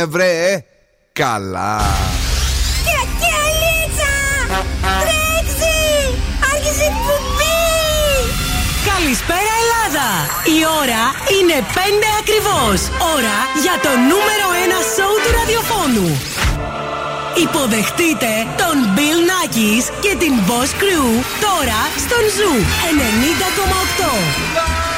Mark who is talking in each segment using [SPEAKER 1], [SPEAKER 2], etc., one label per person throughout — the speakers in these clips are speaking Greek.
[SPEAKER 1] έγινε βρε, ε; καλά.
[SPEAKER 2] Καλησπέρα Ελλάδα! Η ώρα είναι 5 ακριβώς. Ώρα για το νούμερο 1 σόου του ραδιοφώνου. Υποδεχτείτε τον Bill Nakis και την Boss Crew τώρα στον Zoo 90,8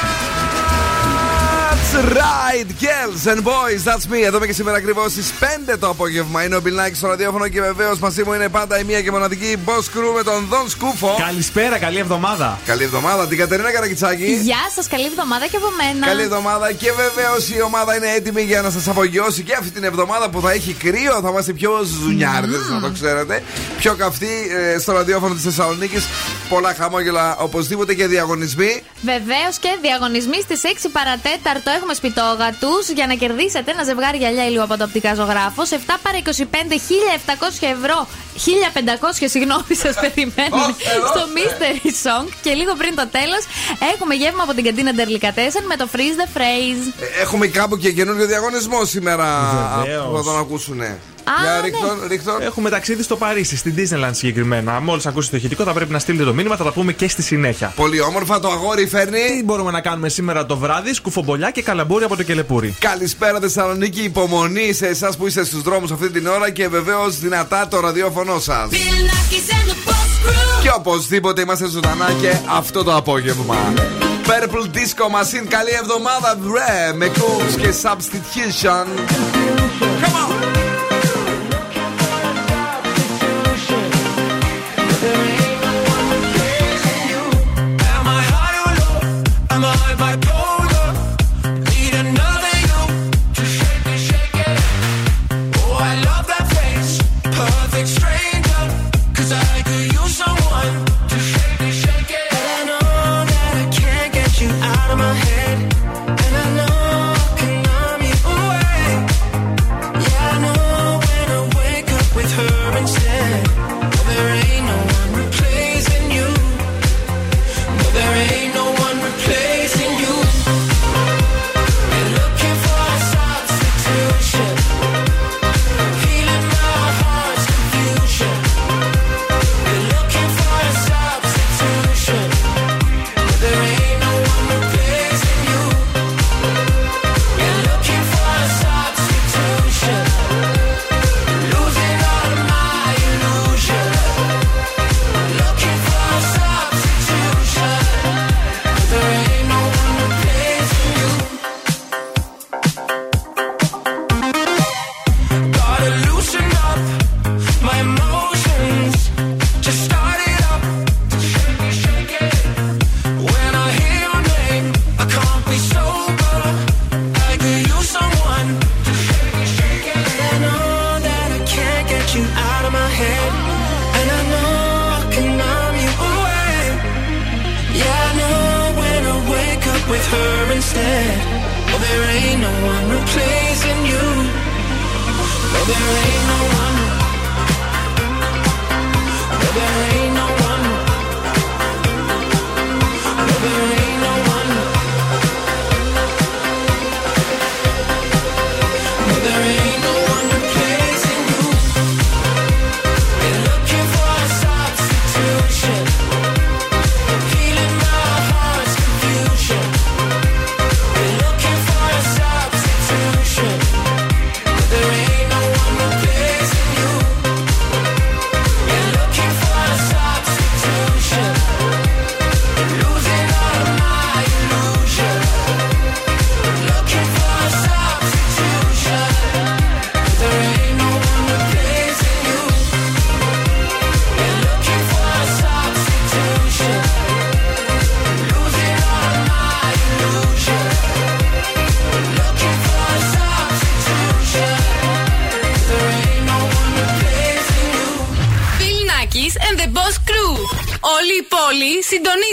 [SPEAKER 1] right, girls and boys, that's me. Εδώ είμαι και σήμερα ακριβώς στις 5 το απόγευμα. Είναι ο Μπιλνάκη στο ραδιόφωνο και βεβαίως μαζί μου είναι πάντα η μία και μοναδική boss crew με τον Δον Σκούφο.
[SPEAKER 3] Καλησπέρα, καλή εβδομάδα.
[SPEAKER 1] Καλή εβδομάδα, την Κατερίνα Καρακιτσάκη.
[SPEAKER 4] Γεια σας, καλή εβδομάδα και από μένα.
[SPEAKER 1] Καλή εβδομάδα και βεβαίως η ομάδα είναι έτοιμη για να σας απογειώσει και αυτή την εβδομάδα που θα έχει κρύο. Θα είμαστε πιο ζουνιάρδες, mm. να το ξέρετε. Πιο καυτή ε, στο ραδιόφωνο της Θεσσαλονίκης. Πολλά χαμόγελα οπωσδήποτε και διαγωνισμοί.
[SPEAKER 4] Βεβαίως και διαγωνισμοί στις 6 παρατέταρτο έχουμε σπιτόγατου για να κερδίσετε ένα ζευγάρι γυαλιά ηλίου από το οπτικά ζωγράφο. 7 παρα 25, 1700 ευρώ. 1500, συγγνώμη, σας περιμένω. στο Mystery Song. Και λίγο πριν το τέλος έχουμε γεύμα από την καντίνα Ντερλικατέσεν με το Freeze the Phrase.
[SPEAKER 1] Ε, έχουμε κάπου και καινούριο διαγωνισμό σήμερα που θα τον ακούσουν.
[SPEAKER 4] Για ρίχτον,
[SPEAKER 3] Έχουμε ταξίδι στο Παρίσι, στην Disneyland συγκεκριμένα. Μόλις ακούσετε το ηχητικό, θα πρέπει να στείλετε το μήνυμα, θα τα πούμε και στη συνέχεια.
[SPEAKER 1] Πολύ όμορφα το αγόρι φέρνει.
[SPEAKER 3] Τι μπορούμε να κάνουμε σήμερα το βράδυ, σκουφομπολιά και καλαμπούρι από το κελεπούρι.
[SPEAKER 1] Καλησπέρα Θεσσαλονίκη, υπομονή σε εσάς που είστε στους δρόμους αυτή την ώρα και βεβαίως δυνατά το ραδιόφωνο σας. Και οπωσδήποτε είμαστε ζωντανά και αυτό το απόγευμα. Purple Disco Machine, καλή εβδομάδα, βρε, με Cooks και Substitution. Come on!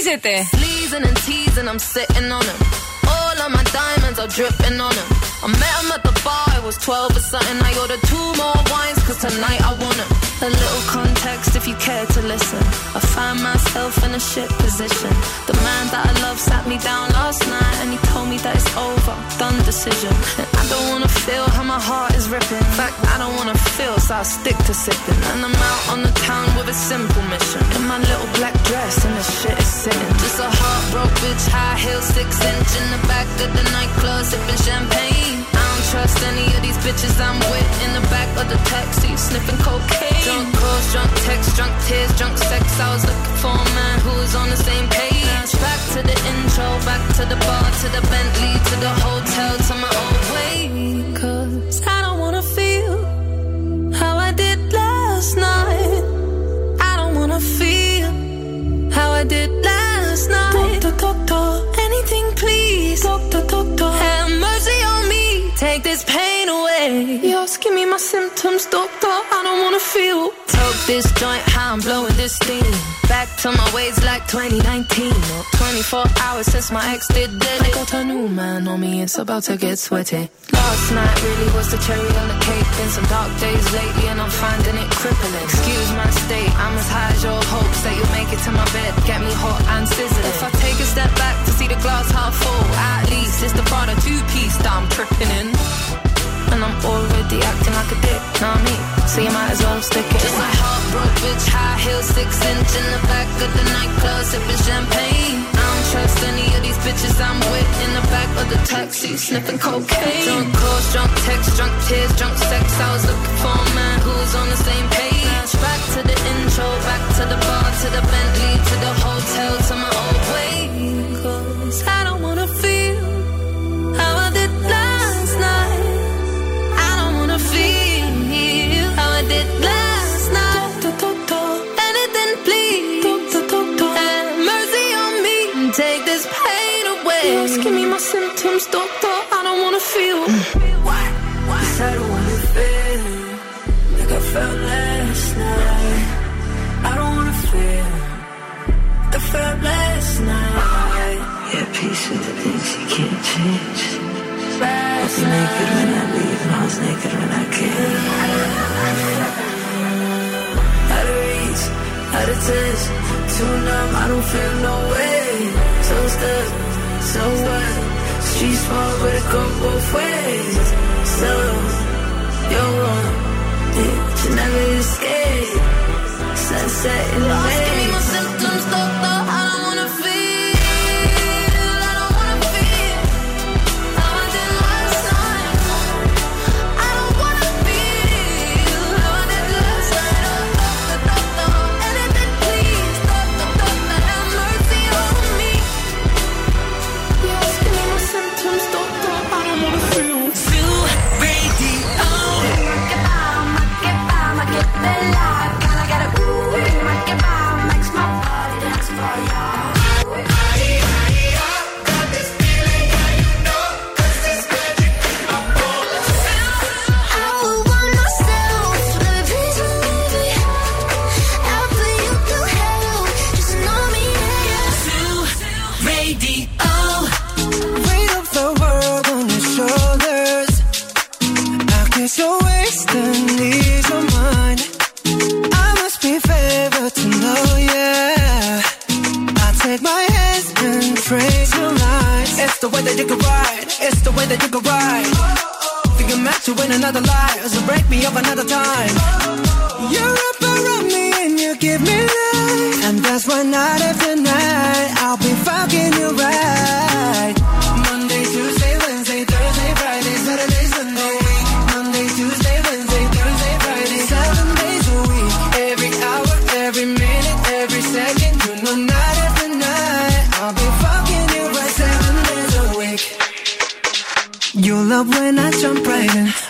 [SPEAKER 4] συντονίζετε.
[SPEAKER 5] and teasing, I'm sitting About to get sweaty. Last night really was the cherry on the cake. Been some dark days lately, and I'm finding it crippling. Excuse my state, I'm as high as your hopes that you'll make it to my bed. Get me hot and sizzling. If I take a step back to see the glass half full, at least it's the Prada two piece that I'm tripping in. And I'm already acting like a dick, know what I mean? So you might as well stick it. Just my heart broke, bitch, high heels, six inch in the back of the nightclub, sipping champagne. Trust any of these bitches I'm with in the back of the taxi, sniffing cocaine. Drunk calls, drunk texts, drunk tears, drunk sex. I was looking for a man who was on the same page. Back to the intro, back to the bar, to the Bentley, to the
[SPEAKER 6] can't change. I was naked when I leave and I was naked when I came. Out of reach, out of touch, too numb, I don't feel no way. So stuck, so what? Street small, but it go both ways. So, you're wrong, yeah, you never escape. Sunset in the
[SPEAKER 5] Just give me
[SPEAKER 6] way.
[SPEAKER 5] my symptoms, doctor.
[SPEAKER 1] the light. Another life, so break me up another time. You're up around me and you give me life, and that's why night after night I'll be fucking you right. Monday, Tuesday, Wednesday, Thursday, Friday, Saturday, Sunday. Monday, Tuesday, Wednesday, Thursday, Friday, seven days a week. Every hour, every minute, every second, you know night after night I'll be fucking you right seven days a week. You love when I jump right in.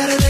[SPEAKER 6] better than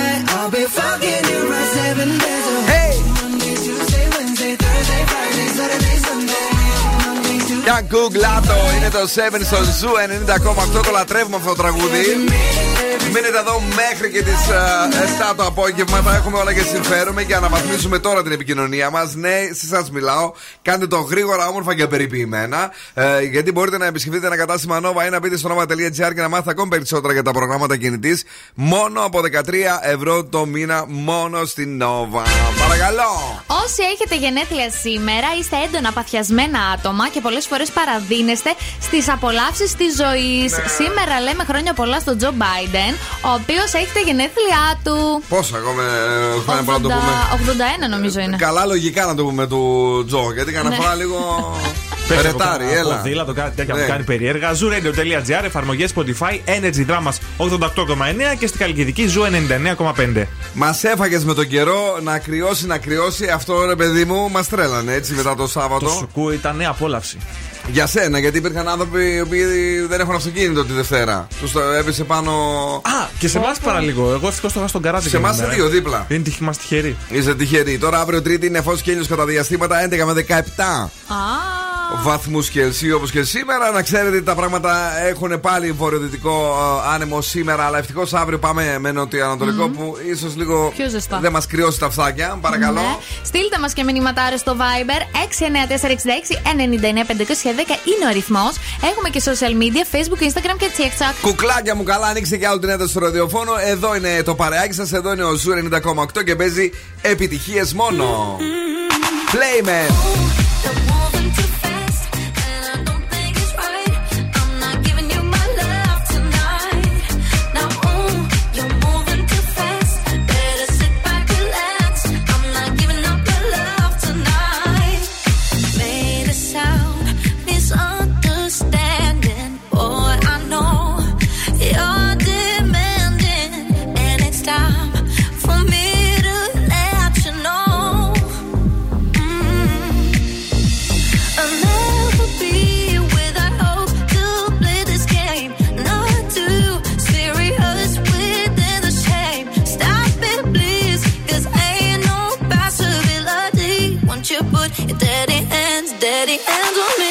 [SPEAKER 1] Monday, Tuesday.
[SPEAKER 7] Για γκουγκλάτο είναι το 7 στο Zoo 90,8 το λατρεύουμε αυτό το τραγούδι. Μείνετε εδώ μέχρι και τις 7 το απόγευμα. Τα έχουμε όλα και συμφέρουμε και αναβαθμίσουμε τώρα την επικοινωνία μας. Ναι, σε εσάς μιλάω. Κάντε το γρήγορα, όμορφα και περιποιημένα. Ε, γιατί μπορείτε να επισκεφτείτε ένα κατάστημα Nova ή να μπείτε στο nova.gr και να μάθετε ακόμη περισσότερα για τα προγράμματα κινητής. Μόνο από 13 ευρώ το μήνα, μόνο στην Nova. Παρακαλώ!
[SPEAKER 4] Όσοι έχετε γενέθλια σήμερα, είστε έντονα παθιασμένα άτομα και πολλές φορές παραδίνεστε στις απολαύσεις της ζωής.
[SPEAKER 7] Ναι.
[SPEAKER 4] Σήμερα λέμε χρόνια πολλά στον Τζο Μπάιντεν, ο οποίος έχει τα γενέθλιά του.
[SPEAKER 7] Πόσα ακόμα ε, χρόνια πολλά να το πούμε.
[SPEAKER 4] 81 νομίζω είναι.
[SPEAKER 7] Καλά, λογικά να το πούμε του Τζο. Γιατί κανένα
[SPEAKER 4] Ναι.
[SPEAKER 7] φορά λίγο.
[SPEAKER 3] Πες
[SPEAKER 7] Ρετάρι,
[SPEAKER 3] από-
[SPEAKER 7] έλα.
[SPEAKER 3] Από δίλατο, κάτι τέτοια
[SPEAKER 7] Ναι.
[SPEAKER 3] που κάνει περίεργα. Zooradio.gr, εφαρμογές Spotify, Energy Dramas 88,9 και στην Καλλικιδική Zoo 99,5.
[SPEAKER 7] Μας έφαγες με τον καιρό να κρυώσει, να κρυώσει. Αυτό ρε παιδί μου μας τρέλανε έτσι μετά το Σάββατο.
[SPEAKER 3] Το σουκού ήταν νέα απόλαυση.
[SPEAKER 7] Για σένα, γιατί υπήρχαν άνθρωποι οι οποίοι δεν έχουν αυτοκίνητο τη Δευτέρα. Τους το έπεσε πάνω.
[SPEAKER 3] Α, και σε εμάς παραλίγο. Εγώ ευτυχώς το είχα στον καράτη.
[SPEAKER 7] Σε εμάς
[SPEAKER 3] εκείνη τη
[SPEAKER 7] δύο
[SPEAKER 3] μέρα.
[SPEAKER 7] δίπλα.
[SPEAKER 3] Είναι τυχη, μας τυχεροί.
[SPEAKER 7] Είσαι τυχερή. Τώρα αύριο Τρίτη είναι φως και ήλιος κατά διαστήματα 11 με 17
[SPEAKER 4] Α,
[SPEAKER 7] βαθμούς Κελσίου όπως και σήμερα. Να ξέρετε ότι τα πράγματα έχουν πάλι βορειοδυτικό ε, άνεμο σήμερα, αλλά ευτυχώς αύριο πάμε με νοτιοανατολικό που ίσως λίγο
[SPEAKER 4] Πιο ζεστά.
[SPEAKER 7] δεν μας κρυώσει τα φθάκια. Παρακαλώ.
[SPEAKER 4] ναι. Στείλτε μας και μηνυματάρες στο Viber 69466 99510 είναι ο αριθμός. Έχουμε και social media, Facebook, Instagram και TikTok.
[SPEAKER 7] Κουκλάκια μου καλά, ανοίξτε και άλλο την ένταση στο ραδιοφόνο. Εδώ είναι το παρεάκι σας, εδώ είναι ο Zoo 90,8 και παίζει επιτυχίες μόνο.
[SPEAKER 6] Playmen. Dirty hands on me.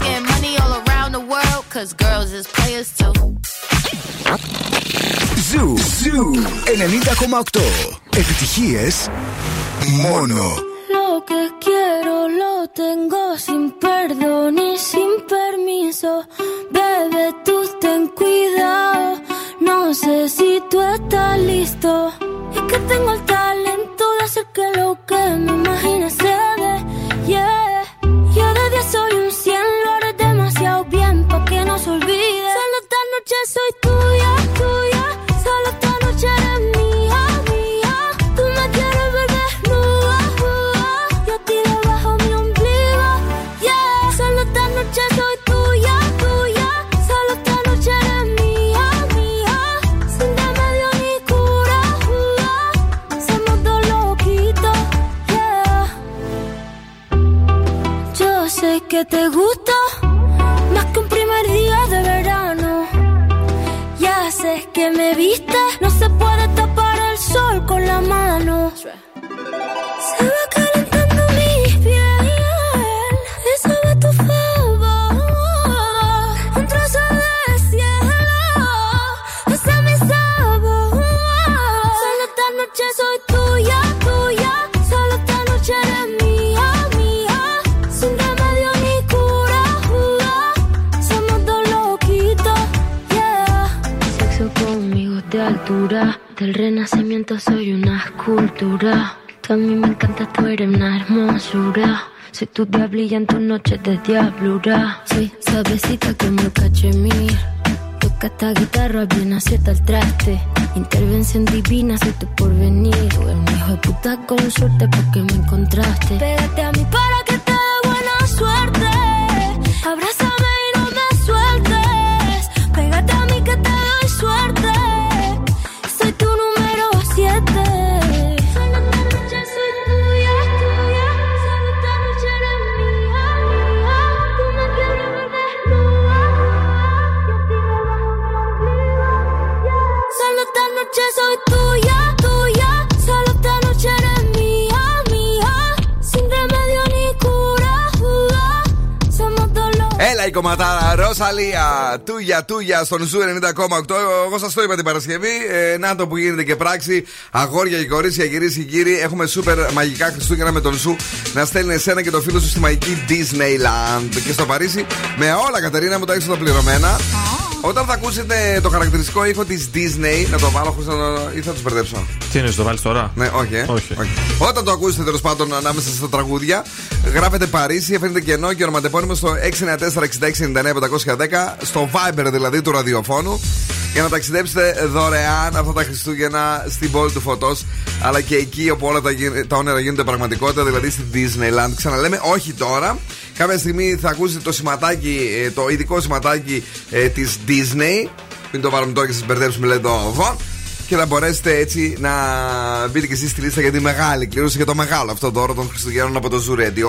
[SPEAKER 8] Bitches getting money all around the world, cause girls is players too.
[SPEAKER 9] Ζου, Ζου, 90,8. Επιτυχίες μόνο.
[SPEAKER 10] Lo que quiero lo tengo sin perdón y sin permiso. Bebé, tú ten cuidado. No sé si tú estás listo. Es que tengo el talento de hacer que lo que me imagines se dé. Yeah. Yo de 10 soy un 100, lo haré demasiado bien pa' que no se olvide. Solo esta noche soy tuya, tuya. Solo esta noche eres mía, mía. Tú me quieres ver desnuda, uh, yo a ti debajo mi ombligo, yeah. Solo esta noche soy tuya, tuya. Solo esta noche eres mía, mía. Sin remedio ni cura, uh, somos dos loquitos, yeah. Yo sé que te gusta no se puede altura, del renacimiento soy una escultura. Tú a mí me encanta, tú eres una hermosura. Soy tu diablilla en tus noches de diablura. Soy suavecita como el cachemir. Toca esta guitarra bien acierta el traste. Intervención divina, soy tu porvenir. Tú eres un hijo de puta con suerte porque me encontraste. Pégate a mí para
[SPEAKER 7] Έλα η κομματάρα, Rosalía. Τούγια, τούγια στον Zoo 90,8. Εγώ σας το είπα την Παρασκευή. Ε, να το που γίνεται και πράξη. Αγόρια και κορίτσια, κυρίες και κύριοι. Έχουμε σούπερ μαγικά Χριστούγεννα με τον Zoo να στέλνει εσένα και το φίλο σου στη μαγική Disneyland. Και στο Παρίσι με όλα, Κατερίνα μου, τα έχεις τα πληρωμένα. Όταν θα ακούσετε το χαρακτηριστικό ήχο της Disney, να το βάλω χωρίς να το. ή θα τους μπερδέψω;
[SPEAKER 3] Τι είναι, το βάλεις τώρα;
[SPEAKER 7] Ναι, όχι, ε.
[SPEAKER 3] Όχι.
[SPEAKER 7] Όταν το ακούσετε τέλος πάντων ανάμεσα στα τραγούδια, γράφετε Παρίσι, αφήνετε κενό και ονοματεπώνυμο στο 694-6699-510, στο Viber δηλαδή του ραδιοφώνου, για να ταξιδέψετε δωρεάν αυτά τα Χριστούγεννα στην πόλη του φωτός, αλλά και εκεί όπου όλα τα, γι- τα όνειρα γίνονται πραγματικότητα, δηλαδή στην Disneyland. Ξαναλέμε, όχι τώρα. Κάποια στιγμή θα ακούσετε το σηματάκι, ε, το ειδικό σηματάκι ε, της Disney. Μην το βάλουμε τώρα και σας μπερδέψουμε, λέει το Βον και θα μπορέσετε έτσι να μπείτε και εσείς στη λίστα για τη μεγάλη κλήρωση για το μεγάλο αυτό δώρο των Χριστουγέννων από το Zoo Radio.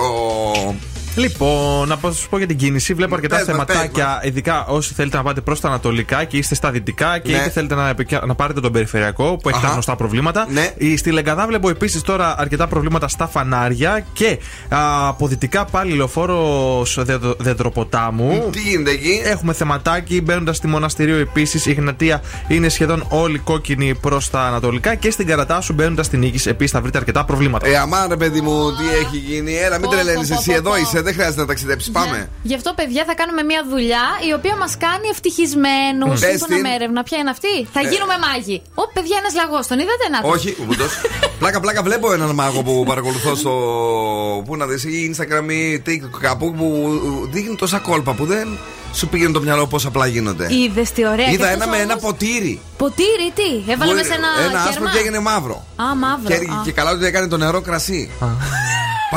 [SPEAKER 3] Λοιπόν, να πω- σου πω για την κίνηση. Βλέπω αρκετά
[SPEAKER 7] Πες μας,
[SPEAKER 3] θεματάκια, ειδικά όσοι θέλετε να πάτε προς τα ανατολικά και είστε στα δυτικά και
[SPEAKER 7] Ναι.
[SPEAKER 3] είτε θέλετε να, επικια- να πάρετε τον περιφερειακό που έχει τα
[SPEAKER 7] Αχα.
[SPEAKER 3] γνωστά προβλήματα.
[SPEAKER 7] Ναι.
[SPEAKER 3] Η- Στη Λεγκαδά βλέπω επίσης τώρα αρκετά προβλήματα στα φανάρια και α, από δυτικά πάλι λεωφόρος Δεντροποτάμου.
[SPEAKER 7] Τι γίνεται εκεί;
[SPEAKER 3] Έχουμε θεματάκι μπαίνοντας στη μοναστηρίο επίσης. Η Γνατία είναι σχεδόν όλη κόκκινη προς τα ανατολικά και στην Καρατάσου μπαίνοντας στην νίκη επίσης θα βρείτε αρκετά προβλήματα.
[SPEAKER 7] Ε, αμά ρε παιδί μου, τι έχει γίνει. Έλα, μην
[SPEAKER 4] Πω,
[SPEAKER 7] τρελαίνεις
[SPEAKER 4] πω, πω,
[SPEAKER 7] εσύ
[SPEAKER 4] πω,
[SPEAKER 7] εδώ
[SPEAKER 4] πω.
[SPEAKER 7] είσαι, δεν χρειάζεται να ταξιδέψεις. Πάμε.
[SPEAKER 4] Γι' αυτό, παιδιά, θα κάνουμε μια δουλειά η οποία μας κάνει ευτυχισμένους.
[SPEAKER 7] Πες
[SPEAKER 4] Σύμφωνα
[SPEAKER 7] την.
[SPEAKER 4] με έρευνα, ποια είναι αυτή; Θα γίνουμε μάγοι. Ω, παιδιά, ένας λαγός, τον είδατε να το.
[SPEAKER 7] Όχι, ούτως. πλάκα, πλάκα, βλέπω έναν μάγο που παρακολουθώ στο. Πού να δεις, ή Instagram ή TikTok κάπου που δείχνει τόσα κόλπα που δεν σου πήγαινε το μυαλό πώς απλά γίνονται.
[SPEAKER 4] Είδες τι ωραία.
[SPEAKER 7] Είδα
[SPEAKER 4] Και
[SPEAKER 7] ένα
[SPEAKER 4] αυτός
[SPEAKER 7] με ένα
[SPEAKER 4] όμως-
[SPEAKER 7] ποτήρι.
[SPEAKER 4] Ποτήρι, τι; Έβαλες
[SPEAKER 7] Που-
[SPEAKER 4] μέσα ένα.
[SPEAKER 7] Ένα άσπρο
[SPEAKER 4] κέρμα;
[SPEAKER 7] και έγινε μαύρο.
[SPEAKER 4] Α, μαύρο.
[SPEAKER 7] Και,
[SPEAKER 4] Α.
[SPEAKER 7] και καλά ότι έκανε το νερό κρασί.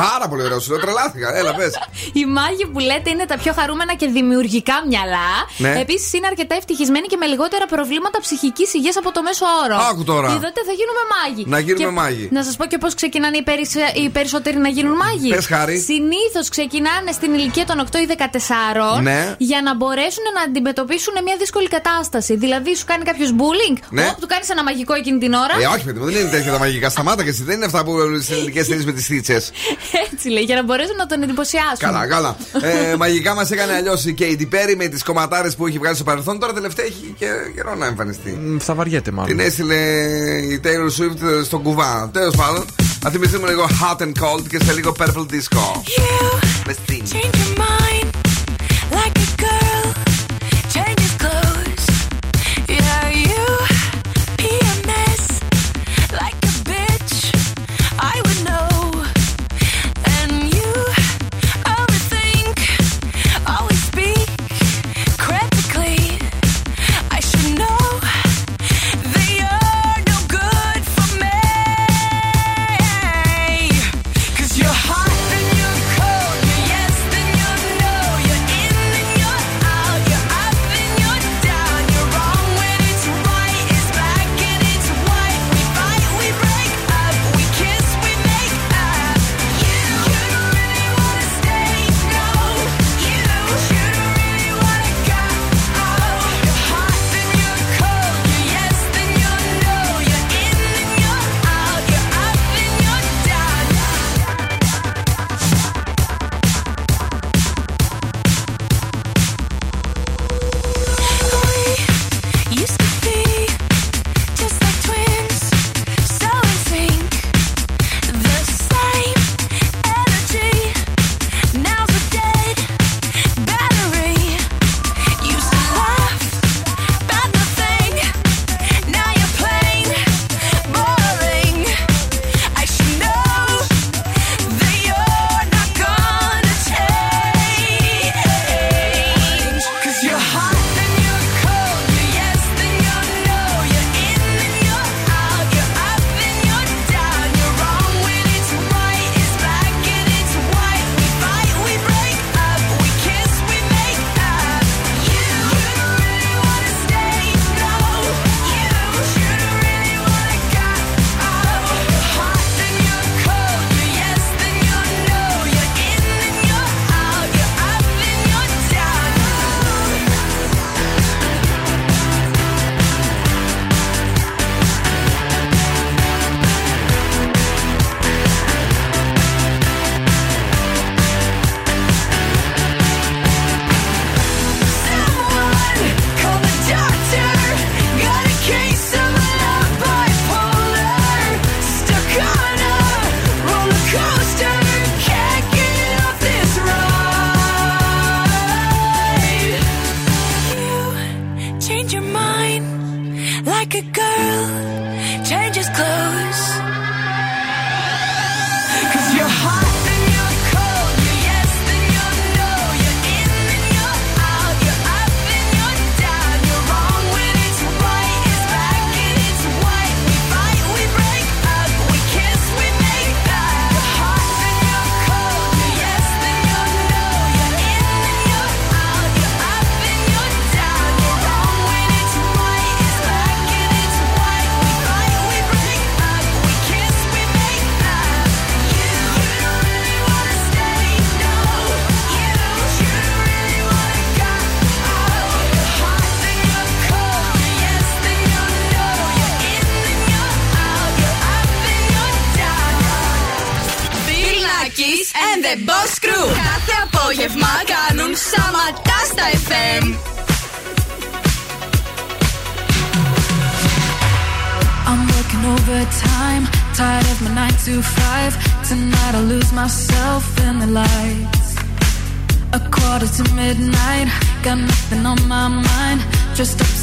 [SPEAKER 7] Πάρα πολύ ωραίο, σου λέω τρελάθηκα. Έλα, πες.
[SPEAKER 4] Οι μάγοι που λέτε είναι τα πιο χαρούμενα και δημιουργικά μυαλά.
[SPEAKER 7] Ναι.
[SPEAKER 4] Επίσης είναι αρκετά ευτυχισμένοι και με λιγότερα προβλήματα ψυχικής υγείας από το μέσο όρο.
[SPEAKER 7] Άκου τώρα.
[SPEAKER 4] Είδατε, θα γίνουμε μάγοι.
[SPEAKER 7] Να γίνουμε
[SPEAKER 4] Και
[SPEAKER 7] μάγοι.
[SPEAKER 4] Να σας πω και πώς ξεκινάνε οι, περισ- οι περισσότεροι να γίνουν μάγοι.
[SPEAKER 7] Πες, Χάρη.
[SPEAKER 4] Συνήθως ξεκινάνε στην ηλικία των 8 ή 14
[SPEAKER 7] Ναι.
[SPEAKER 4] για να μπορέσουν να αντιμετωπίσουν μια δύσκολη κατάσταση. Δηλαδή, σου κάνει κάποιος bullying,
[SPEAKER 7] Ναι.
[SPEAKER 4] Ω, του κάνεις ένα μαγικό εκείνη την ώρα.
[SPEAKER 7] Ε, όχι, παιδί μου, δεν είναι τέτοια τα μαγικά. Σταμάτα και εσύ. Δεν είναι αυτά που στι ελληνικέ ταινίε με τις θίτσε.
[SPEAKER 4] Έτσι λέει, για να μπορέσουν να τον εντυπωσιάσουν.
[SPEAKER 7] Καλά, καλά. Ε, μαγικά μας έκανε αλλιώς η Katy Perry με τις κομματάρες που έχει βγάλει στο παρελθόν. Τώρα τελευταία έχει και καιρό να εμφανιστεί.
[SPEAKER 3] Μ, Θα βαριέται μάλλον.
[SPEAKER 7] Την έστειλε η Taylor Swift στον κουβά. Τέλος πάντων, θα θυμηθούμε λίγο hot and cold και σε λίγο purple disco. Με steam.
[SPEAKER 11] Change your mind like a girl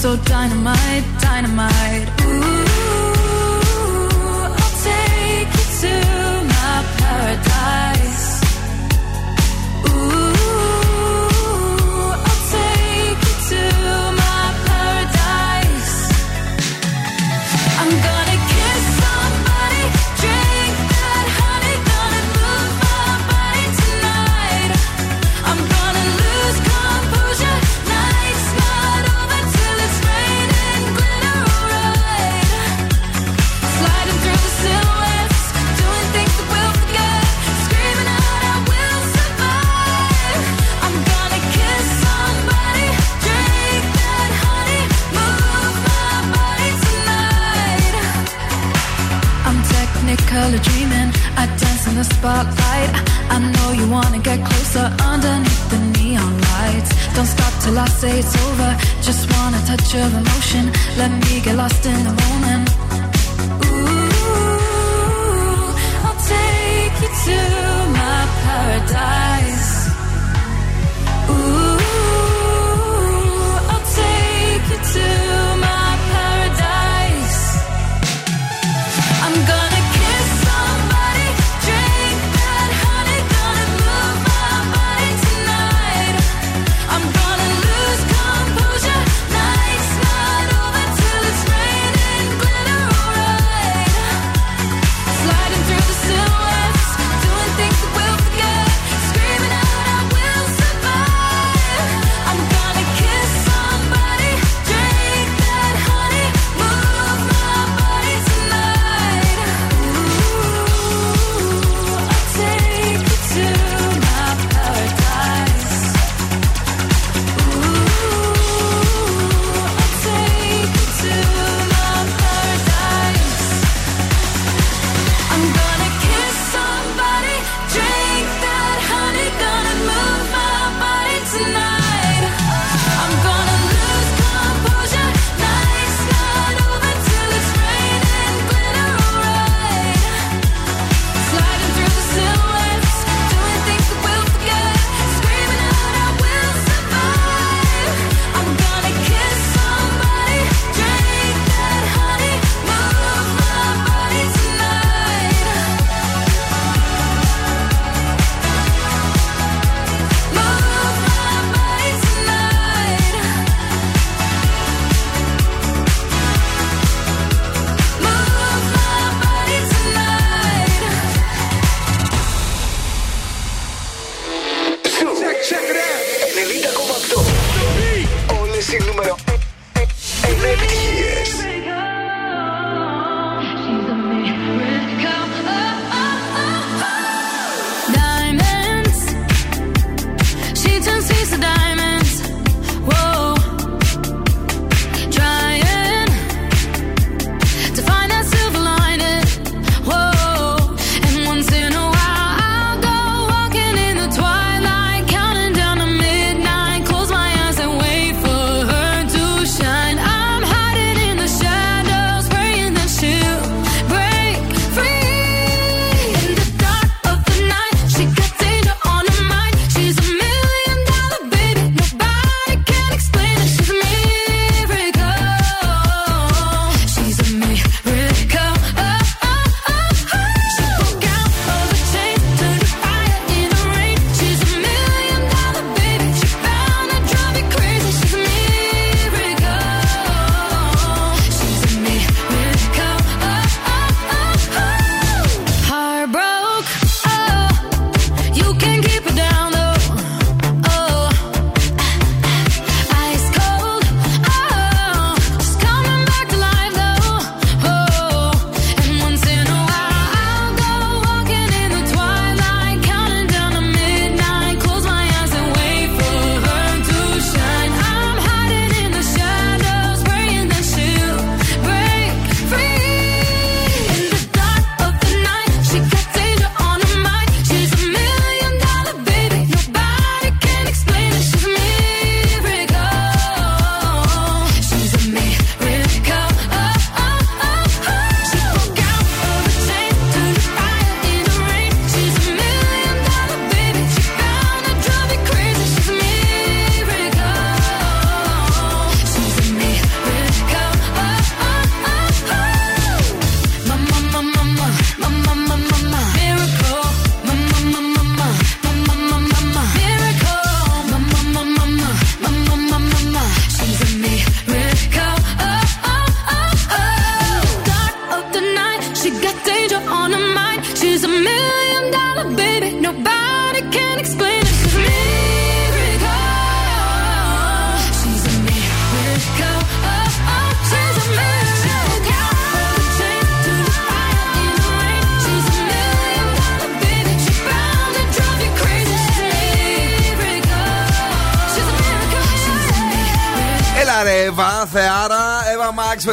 [SPEAKER 5] so dynamite, dynamite.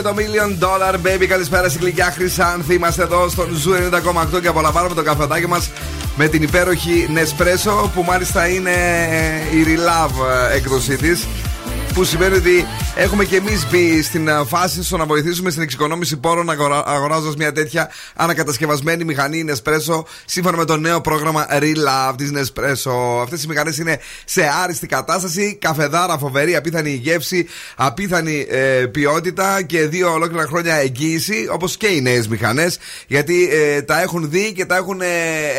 [SPEAKER 7] Με το Million Dollar Baby. Καλησπέρα στην γλυκιά Χρυσάνθη. Είμαστε εδώ στον Zoo 90,8 και απολαμβάνουμε το καφετάκι μας με την υπέροχη Nespresso που μάλιστα είναι ε, η Relove ε, έκδοσή της. Που σημαίνει ότι έχουμε και εμείς μπει στην ε, φάση στο να βοηθήσουμε στην εξοικονόμηση πόρων αγοράζοντας μια τέτοια ανακατασκευασμένη μηχανή Nespresso σύμφωνα με το νέο πρόγραμμα Relove της Nespresso. Αυτές οι μηχανές είναι σε άριστη κατάσταση, καφεδάρα φοβερή, απίθανη γεύση, απίθανη ε, ποιότητα και δύο ολόκληρα χρόνια εγγύηση, όπως και οι νέες μηχανές, γιατί ε, τα έχουν δει και τα έχουν ε,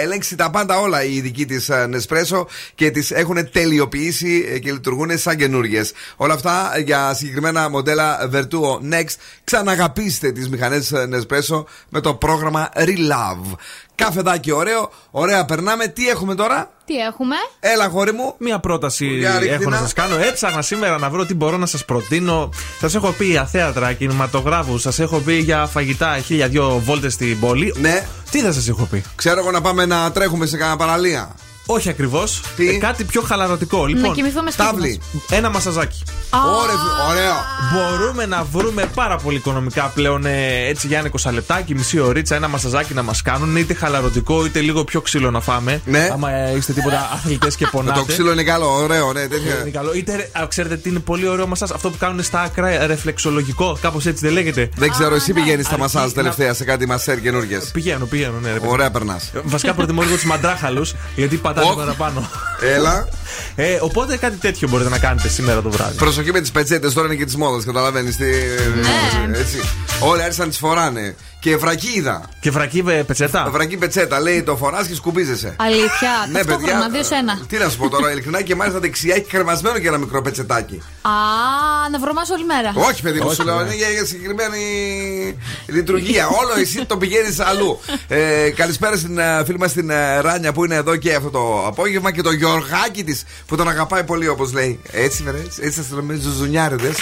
[SPEAKER 7] ελέγξει τα πάντα όλα οι ειδικοί της Nespresso και τις έχουν τελειοποιήσει ε, και λειτουργούν σαν καινούριε. Όλα αυτά για συγκεκριμένα μοντέλα Vertuo Next. Ξαναγαπήστε τις μηχανές Nespresso με το πρόγραμμα Relove. Καφεδάκι ωραίο, ωραία περνάμε. Τι έχουμε τώρα;
[SPEAKER 4] Τι έχουμε;
[SPEAKER 7] Έλα, γόρι μου.
[SPEAKER 3] Μία πρόταση
[SPEAKER 7] Για ρίχτη
[SPEAKER 3] έχω να
[SPEAKER 7] να.
[SPEAKER 3] σας κάνω. Έψαχνα σήμερα να βρω τι μπορώ να σας προτείνω. Σας έχω πει για θέατρα, κινηματογράφους, σας έχω πει για φαγητά χίλια δυο βόλτες στην πόλη.
[SPEAKER 7] Ναι.
[SPEAKER 3] Τι θα σας έχω πει;
[SPEAKER 7] Ξέρω εγώ να πάμε να τρέχουμε σε κανένα παραλία.
[SPEAKER 3] Όχι ακριβώς.
[SPEAKER 7] Τι;
[SPEAKER 3] κάτι πιο χαλαρωτικό. Λοιπόν,
[SPEAKER 4] να κοιμηθούμε σπίτι
[SPEAKER 7] Τάβλη.
[SPEAKER 3] ένα μασαζάκι.
[SPEAKER 7] Ωραία, ωραίο.
[SPEAKER 3] Μπορούμε να βρούμε πάρα πολύ οικονομικά πλέον ε, έτσι για ένα 20 λεπτάκι, μισή ωρίτσα, ένα μασαζάκι να μας κάνουν, είτε χαλαρωτικό είτε λίγο πιο ξύλο να φάμε.
[SPEAKER 7] Ναι.
[SPEAKER 3] Άμα ε, είστε τίποτα αθλητές και
[SPEAKER 7] Με
[SPEAKER 3] πονάτε.
[SPEAKER 7] το ξύλο είναι καλό, ωραίο, ναι,
[SPEAKER 3] Είναι
[SPEAKER 7] τέτοια.
[SPEAKER 3] καλό. Είτε, ρε, α, ξέρετε τι είναι πολύ ωραίο μασάζ, αυτό που κάνουν στα άκρα, ε, ρεφλεξολογικό, κάπως έτσι δεν λέγεται.
[SPEAKER 7] Δεν ξέρω, εσύ πηγαίνεις στα
[SPEAKER 3] Αρκεί
[SPEAKER 7] μασάζ
[SPEAKER 3] να-
[SPEAKER 7] τελευταία σε κάτι μασέρ καινούργιες.
[SPEAKER 3] Πηγαίνω, πηγαίνω, ναι, ρε, παιδί.
[SPEAKER 7] Ωραία, περνάς.
[SPEAKER 3] Βασικά προτιμώ λίγο τους μαντράχαλους, γιατί πατάνε
[SPEAKER 7] Οχ.
[SPEAKER 3] παραπάνω.
[SPEAKER 7] Έλα.
[SPEAKER 3] Ε, οπότε κάτι τέτοιο μπορείτε να κάνετε σήμερα το βράδυ.
[SPEAKER 7] Προσοχή με τις πετσέτες, τώρα είναι και τη μόδα, καταλαβαίνεις. Τι...
[SPEAKER 4] Ναι.
[SPEAKER 7] Έτσι. Όλοι άρχισαν να τις φοράνε. Και βρακίδα.
[SPEAKER 3] Και βρακή ε, πετσέτα.
[SPEAKER 7] Βρακή πετσέτα. Λέει το φορά και σκουπίζεσαι.
[SPEAKER 4] Αλήθεια.
[SPEAKER 7] Ναι,
[SPEAKER 4] Ταυτόχρονα, δύο σε ένα.
[SPEAKER 7] Τι να σου πω τώρα, ειλικρινά και μάλιστα δεξιά έχει κρεμασμένο και ένα μικρό πετσετάκι.
[SPEAKER 4] Α, να βρωμάσω όλη μέρα.
[SPEAKER 7] Όχι, παιδί μου,
[SPEAKER 3] Όχι,
[SPEAKER 7] σου λέω,
[SPEAKER 3] ναι.
[SPEAKER 7] είναι για, για συγκεκριμένη λειτουργία. Όλο εσύ το πηγαίνεις αλλού. Ε, καλησπέρα στην ε, φίλη μας την ε, Ράνια που είναι εδώ και αυτό το απόγευμα και το Γιωργάκι της που τον αγαπάει πολύ όπως λέει. Έτσι, βέβαια, έτσι, έτσι θα στείλουμε ζουζουνιάριδε.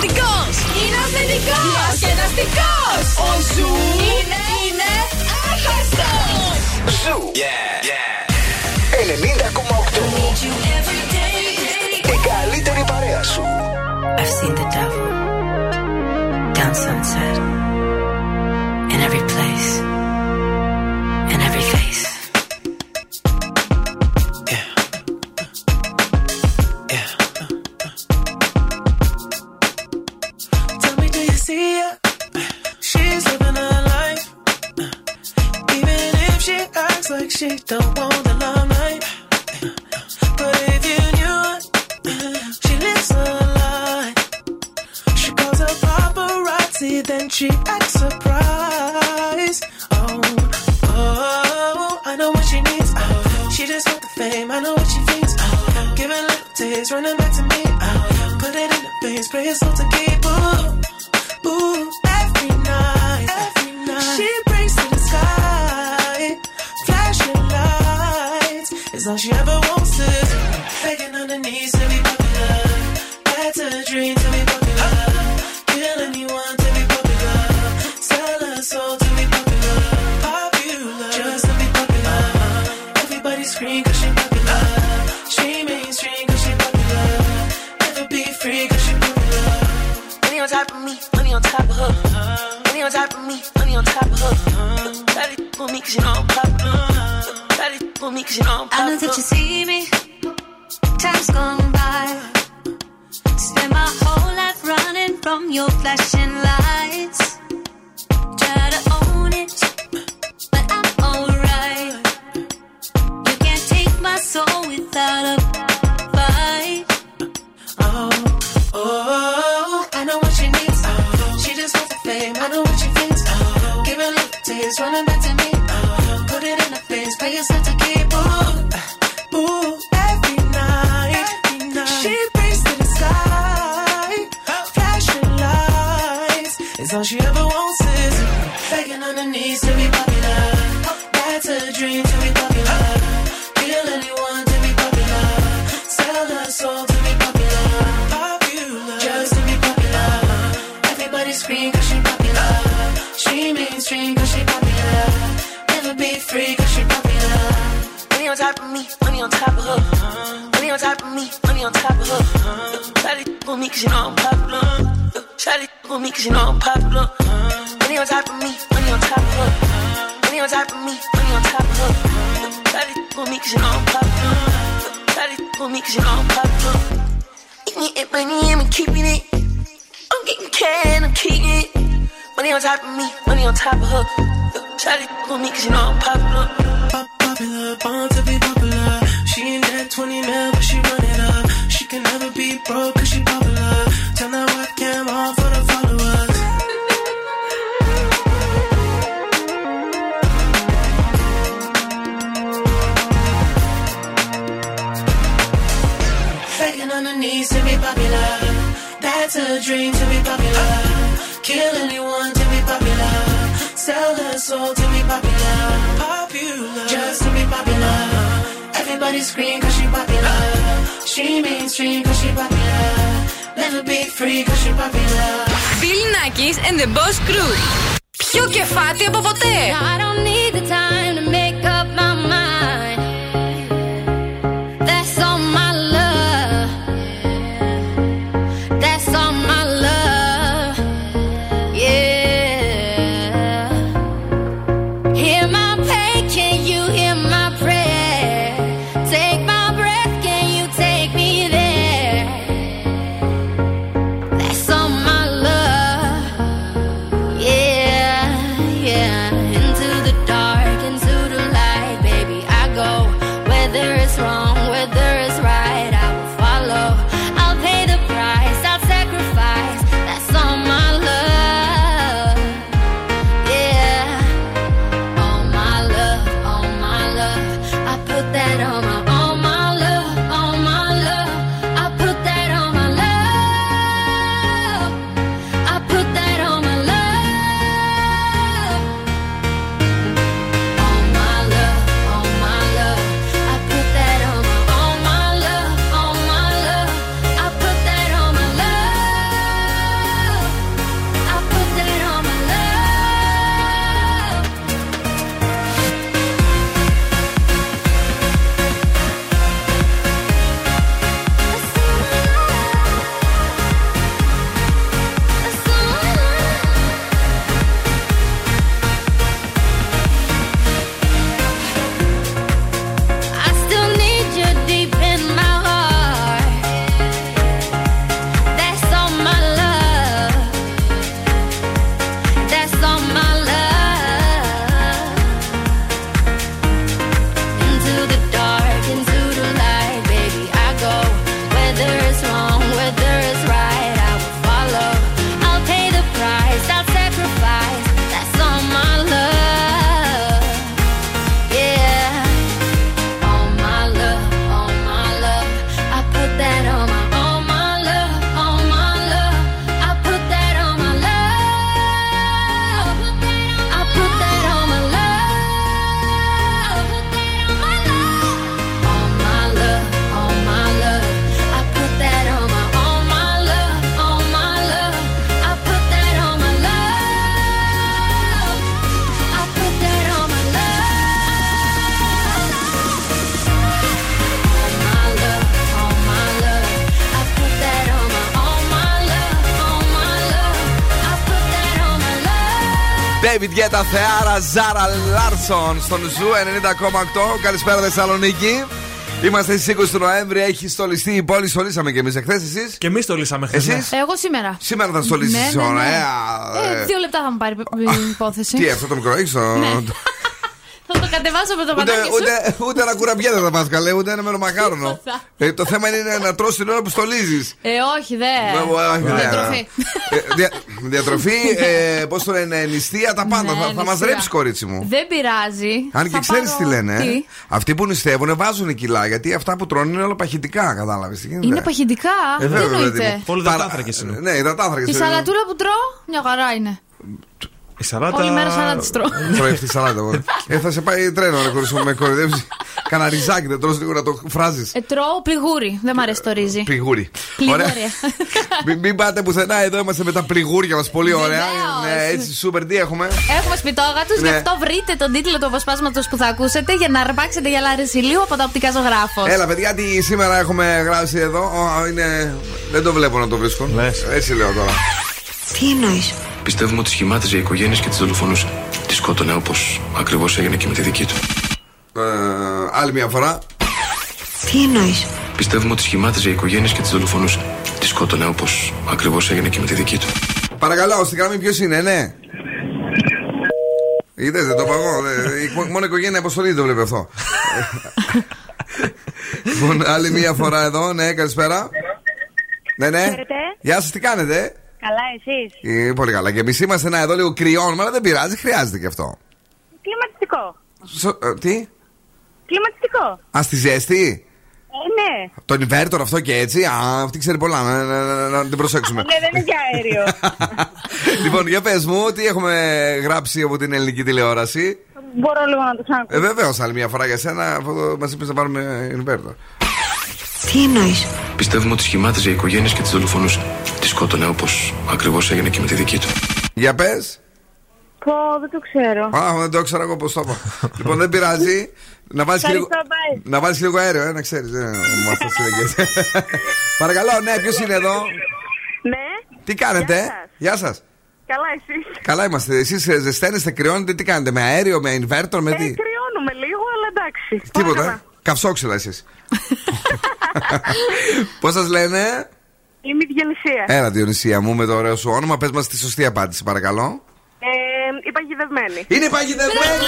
[SPEAKER 5] Πιλνάκης and the Boss Crew. Είναι αυθεντικός. Είναι αυθεντικός. Διασκεδαστικός. Ο Zoo είναι, είναι άχαστος.
[SPEAKER 9] Zoo. 90,8.
[SPEAKER 5] Need you every day.
[SPEAKER 9] Η καλύτερη παρέα σου.
[SPEAKER 12] I've seen the devil down sunset in every place,
[SPEAKER 1] see her? She's living her life. Even if she acts like she don't want the limelight. But if you knew her, she lives a lie. She calls her paparazzi, then she acts surprised. Oh, oh, I know what she needs. Oh, she just want the fame. I know what she thinks. Oh, give it little taste, running back to me. Oh, put it in the face, pray it's to keep. Ooh, all she paints to the sky splashing lights It's not she ever wants is begging on her knees to be popular. That's a dream to be popular.
[SPEAKER 13] Top of her. Money on top of me, money on top of her. Daddy for me cause you know I'm popular. Daddy for me cause you know I'm
[SPEAKER 10] I know
[SPEAKER 13] popular.
[SPEAKER 10] that you see me. Time's gone by. Spend my whole life running from your flashing lights. Try to own it, but I'm alright. You can't take my soul without a
[SPEAKER 1] It's running back to me. Uh, put it in the face, pay yourself to keep. Ooh, uh, ooh, every night. Every night. She prays to the sky. Flashing lights. It's all she ever wants is begging on her knees to be popular. That's a dream to be
[SPEAKER 13] money on top of her. Money on top of me, money on top of her. Shawty with me cause you know I'm popular. Shawty with me cause you know I'm popular. Money on top of me, money on top of her. Money on top of me, money on top of her. Shawty with me cause you know I'm popular. Shawty with me cause you know I'm popular. Eating it, money, I'm keeping it. I'm getting can, I'm keeping it. Money on top of me, money on top of her. Shawty with me cause you know I'm popular.
[SPEAKER 1] Pop- popular, born to be popular. She ain't that 20 mil, but she run it up. She can never be broke cause she popular. Turn that webcam on for the followers. Begging on her knees to be popular. That's a dream to be popular. Kill anyone to be popular. Sell her soul to be popular. Popular. Just to be popular. Everybody scream cause she popular. She mainstream cause she popular. Never be free cause she popular.
[SPEAKER 5] Bill Nackis and the Boss Crew. Πιο κεφάτι από ποτέ.
[SPEAKER 6] I don't need the time Love.
[SPEAKER 7] David Guetta, Θεάρα, Zara Larsson στον Zoo 90,8. Καλησπέρα Θεσσαλονίκη. Είμαστε στις 20 του Νοέμβρη, έχει στολιστεί η πόλη. Στολίσαμε και εμείς εχθές, εσείς;
[SPEAKER 3] Και εμείς στολίσαμε χθες.
[SPEAKER 7] Εσείς;
[SPEAKER 4] Εγώ σήμερα.
[SPEAKER 7] Σήμερα θα στολίσεις.
[SPEAKER 4] Ναι, ναι, ναι.
[SPEAKER 7] Ωραία.
[SPEAKER 4] Ε, δύο λεπτά θα μου πάρει η υπόθεση.
[SPEAKER 7] Τι, αυτό το μικρό έχεις το.
[SPEAKER 4] Ναι. Θα το κατεβάσω με το
[SPEAKER 7] Ούτε,
[SPEAKER 4] μανάκι σου.
[SPEAKER 7] ούτε, ούτε ένα κουραμπιέ δεν θα μα καλέ, ούτε ένα μελομακάρονο.
[SPEAKER 4] Τίποτα.
[SPEAKER 7] ε, το θέμα είναι να τρως εσύ την ώρα που στολίζεις.
[SPEAKER 4] Ε, όχι, δε.
[SPEAKER 7] Ναι,
[SPEAKER 4] Διατροφή.
[SPEAKER 7] διατροφή, ε, πώς το λένε, νηστεία, τα πάντα.
[SPEAKER 4] Ναι,
[SPEAKER 7] θα θα μα
[SPEAKER 4] νηστεία.
[SPEAKER 7] ρέψει, κορίτσι μου.
[SPEAKER 4] Δεν πειράζει.
[SPEAKER 7] Αν και
[SPEAKER 4] Θα
[SPEAKER 7] ξέρεις
[SPEAKER 4] πάρω-
[SPEAKER 7] τι λένε, ε.
[SPEAKER 4] Τι;
[SPEAKER 7] αυτοί που νηστεύουν βάζουν κιλά γιατί αυτά που τρώνε είναι όλα παχυτικά, κατάλαβε.
[SPEAKER 4] Είναι παχυντικά.
[SPEAKER 7] Ε,
[SPEAKER 4] Τι
[SPEAKER 7] βέβαια, παιδί
[SPEAKER 4] εννοείται;
[SPEAKER 7] μου.
[SPEAKER 3] Πολύ
[SPEAKER 7] Παρα-
[SPEAKER 3] υδατάνθρακες είναι.
[SPEAKER 7] Ναι, υδατάνθρακε.
[SPEAKER 4] Η σαλατούλα που τρώω, μια χαρά είναι.
[SPEAKER 3] Η σαλάτα.
[SPEAKER 4] Όλη μέρα σαλάτα τρώω.
[SPEAKER 7] Τρώει αυτή τη σαλάτα. εγώ. ε, θα σε πάει τρένο να κορίσουμε με κοροϊδεύσει. Καναριζάκι, δεν τρως λίγο να το φράζεις.
[SPEAKER 4] Ε, τρώω πληγούρι. Δεν μ' αρέσει το ρύζι.
[SPEAKER 7] Πληγούρι.
[SPEAKER 4] Πληγούρι.
[SPEAKER 7] Μην, μην πάτε πουθενά, εδώ είμαστε με τα πληγούρια μας. Πολύ ωραία.
[SPEAKER 4] Βεβαίως.
[SPEAKER 7] Ναι, έτσι, σούπερ, τι έχουμε;
[SPEAKER 4] Έχουμε σπιτόγατου,
[SPEAKER 7] Ναι.
[SPEAKER 4] γι' αυτό βρείτε τον τίτλο του αποσπάσματος που θα ακούσετε για να αρπάξετε γυαλά ρεσιλίου από τα οπτικά ζωγράφος.
[SPEAKER 7] Έλα, παιδιά, τι σήμερα έχουμε γράψει εδώ. Ω, είναι... Δεν το βλέπω να το βρίσκω. Έτσι λέω τώρα.
[SPEAKER 14] Τι εννοείς;
[SPEAKER 15] Πιστεύουμε ότι σχημάτιζε οι οικογένειες και τις δολοφονούσε. Της σκότωνε όπως ακριβώς έγινε και με τη δική του.
[SPEAKER 7] Ε, άλλη μια φορά.
[SPEAKER 14] Τι εννοείς;
[SPEAKER 15] Πιστεύουμε ότι σχημάτιζε οι οικογένειες και τις δολοφονούσε. Της σκότωνε όπως ακριβώς έγινε και με τη δική του.
[SPEAKER 7] Παρακαλώ, στην γραμμή ποιος είναι, ναι. Είδες, δεν το είπα εγώ. Ε, η- Μόνο η οικογένεια αποστολή δεν το βλέπει αυτό. λοιπόν, άλλη μια φορά εδώ, ναι, καλησπέρα. Ναι, ναι.
[SPEAKER 16] Χαίρετε.
[SPEAKER 7] Γεια σας, τι κάνετε;
[SPEAKER 16] Καλά, εσείς;
[SPEAKER 7] Ε, πολύ καλά. Και εμείς είμαστε να εδώ λίγο κρυώνουμε, αλλά δεν πειράζει, χρειάζεται και αυτό.
[SPEAKER 16] Κλιματιστικό.
[SPEAKER 7] Σο- ε, τι,
[SPEAKER 16] Κλιματιστικό.
[SPEAKER 7] Α στη ζέστη;
[SPEAKER 16] Ε, ναι.
[SPEAKER 7] Τον inverter αυτό και έτσι; Α, αυτή ξέρει πολλά. Να, να, να, να την προσέξουμε.
[SPEAKER 16] Ναι, δεν είναι για αέριο.
[SPEAKER 7] λοιπόν, για πες μου, τι έχουμε γράψει από την ελληνική τηλεόραση;
[SPEAKER 16] Μπορώ λίγο να το ξανακούσω.
[SPEAKER 7] Ε, βεβαίως, άλλη μια φορά για σένα, αφού μας είπες να πάρουμε inverter.
[SPEAKER 14] Τι εννοείς;
[SPEAKER 15] Πιστεύουμε ότι σχημάτιζε οι οικογένειες και τις δολοφονούσε. Τη σκότωνε όπω ακριβώς έγινε και με τη δική του.
[SPEAKER 7] Για πες.
[SPEAKER 16] Πω, δεν το ξέρω.
[SPEAKER 7] Α, δεν το ήξερα εγώ πώ το είπα. λοιπόν, δεν πειράζει. Να βάζεις και, λίγο...
[SPEAKER 16] Ευχαριστώ, bye.
[SPEAKER 7] να βάζεις λίγο αέριο, ε, να ξέρεις. Παρακαλώ, ναι, ποιος είναι εδώ;
[SPEAKER 16] Ναι.
[SPEAKER 7] Τι κάνετε,
[SPEAKER 16] Γεια
[SPEAKER 7] ε;
[SPEAKER 16] σας.
[SPEAKER 7] Γεια σας.
[SPEAKER 16] Καλά, εσείς.
[SPEAKER 7] Καλά είμαστε. Εσείς ζεσταίνεστε, κρυώνετε, τι κάνετε, με αέριο, με inverter, με
[SPEAKER 16] Ε,
[SPEAKER 7] τι;
[SPEAKER 16] κρυώνουμε λίγο, αλλά εντάξει.
[SPEAKER 7] Τίποτα.
[SPEAKER 16] Όλα
[SPEAKER 7] ε; Καυσόξυλα εσείς. Πώς σας λένε,
[SPEAKER 16] Είμαι η Διονυσία.
[SPEAKER 7] Έλα, Διονυσία μου, με το ωραίο σου όνομα. Πες μας τη σωστή απάντηση, παρακαλώ.
[SPEAKER 16] Ε, η παγιδευμένη.
[SPEAKER 7] Είναι παγιδευμένη!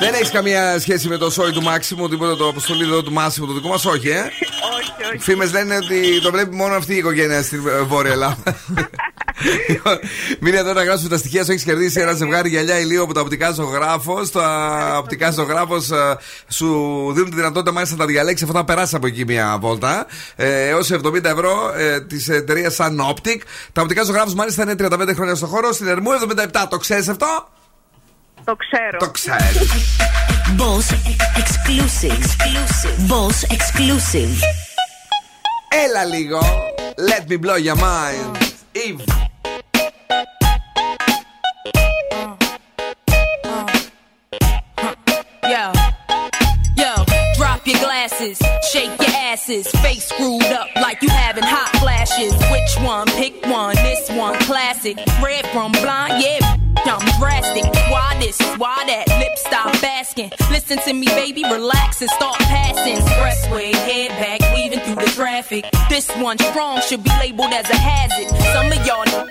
[SPEAKER 7] Δεν έχεις καμία σχέση με το σόι του Μάξιμου, τίποτα το αποστολή εδώ του Μάσιμου, το δικό μας, όχι, ε;
[SPEAKER 16] όχι, όχι.
[SPEAKER 7] Φήμες λένε ότι το βλέπει μόνο αυτή η οικογένεια στην ε, Βόρεια Ελλάδα. Λοιπόν, Μείνε εδώ να γράψουμε τα στοιχεία σου. Έχεις κερδίσει ένα ζευγάρι γυαλιά ηλίου από τα οπτικά ζωγράφος. Τα οπτικά ζωγράφος σου δίνουν τη δυνατότητα μάλιστα να τα διαλέξεις αφού θα περάσει από εκεί μια βόλτα. Ε, Έως 70 ευρώ ε, της εταιρείας Sun Optic. Τα οπτικά ζωγράφος μάλιστα είναι 35 χρόνια στο χώρο. Στην Ερμού 77. Το ξέρεις αυτό;
[SPEAKER 16] Το ξέρω.
[SPEAKER 7] Το ξέρεις.
[SPEAKER 6] Boss exclusive. Boss exclusive.
[SPEAKER 7] Έλα λίγο. Let me blow your mind. Eve.
[SPEAKER 17] Glasses, shake your asses, face screwed up like you having hot flashes. Which one? Pick one. This one, classic. Red from blind, yeah. I'm drastic. Why this? Why that? Lip stop asking. Listen to me, baby, relax and start passing. Expressway, head back, weaving through the traffic. This one strong should be labeled as a hazard. Some of y'all know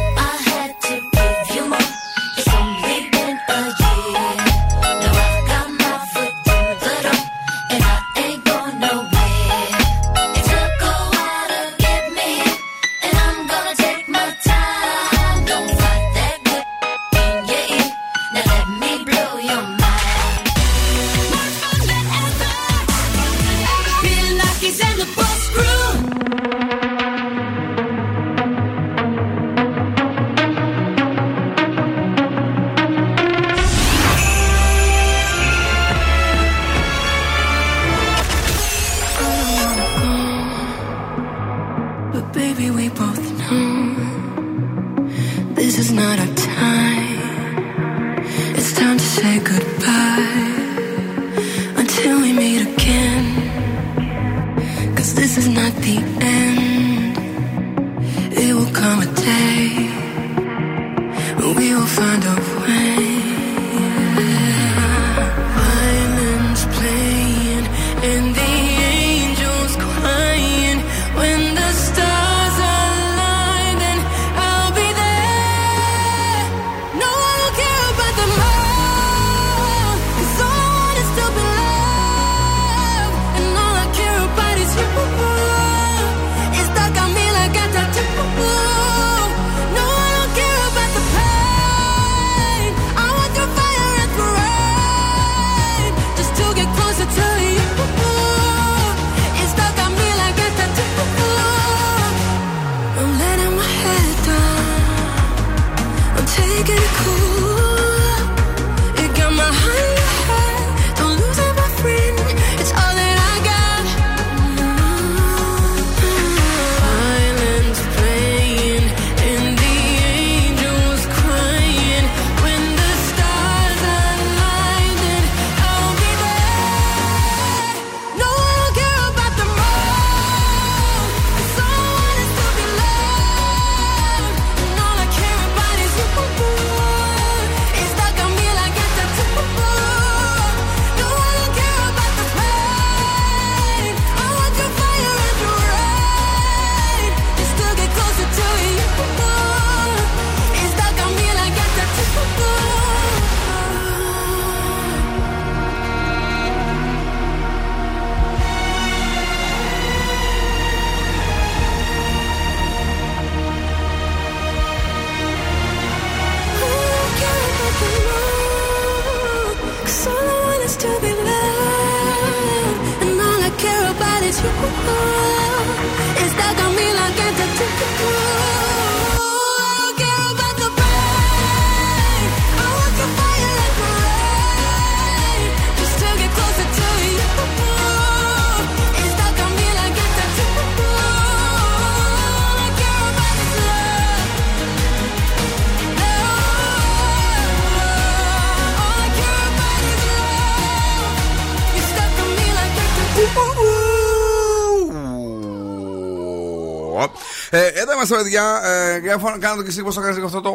[SPEAKER 7] Είμαστε, παιδιά. Ε, για φω- κάνε το και εσύ πώ το κάνει αυτό το.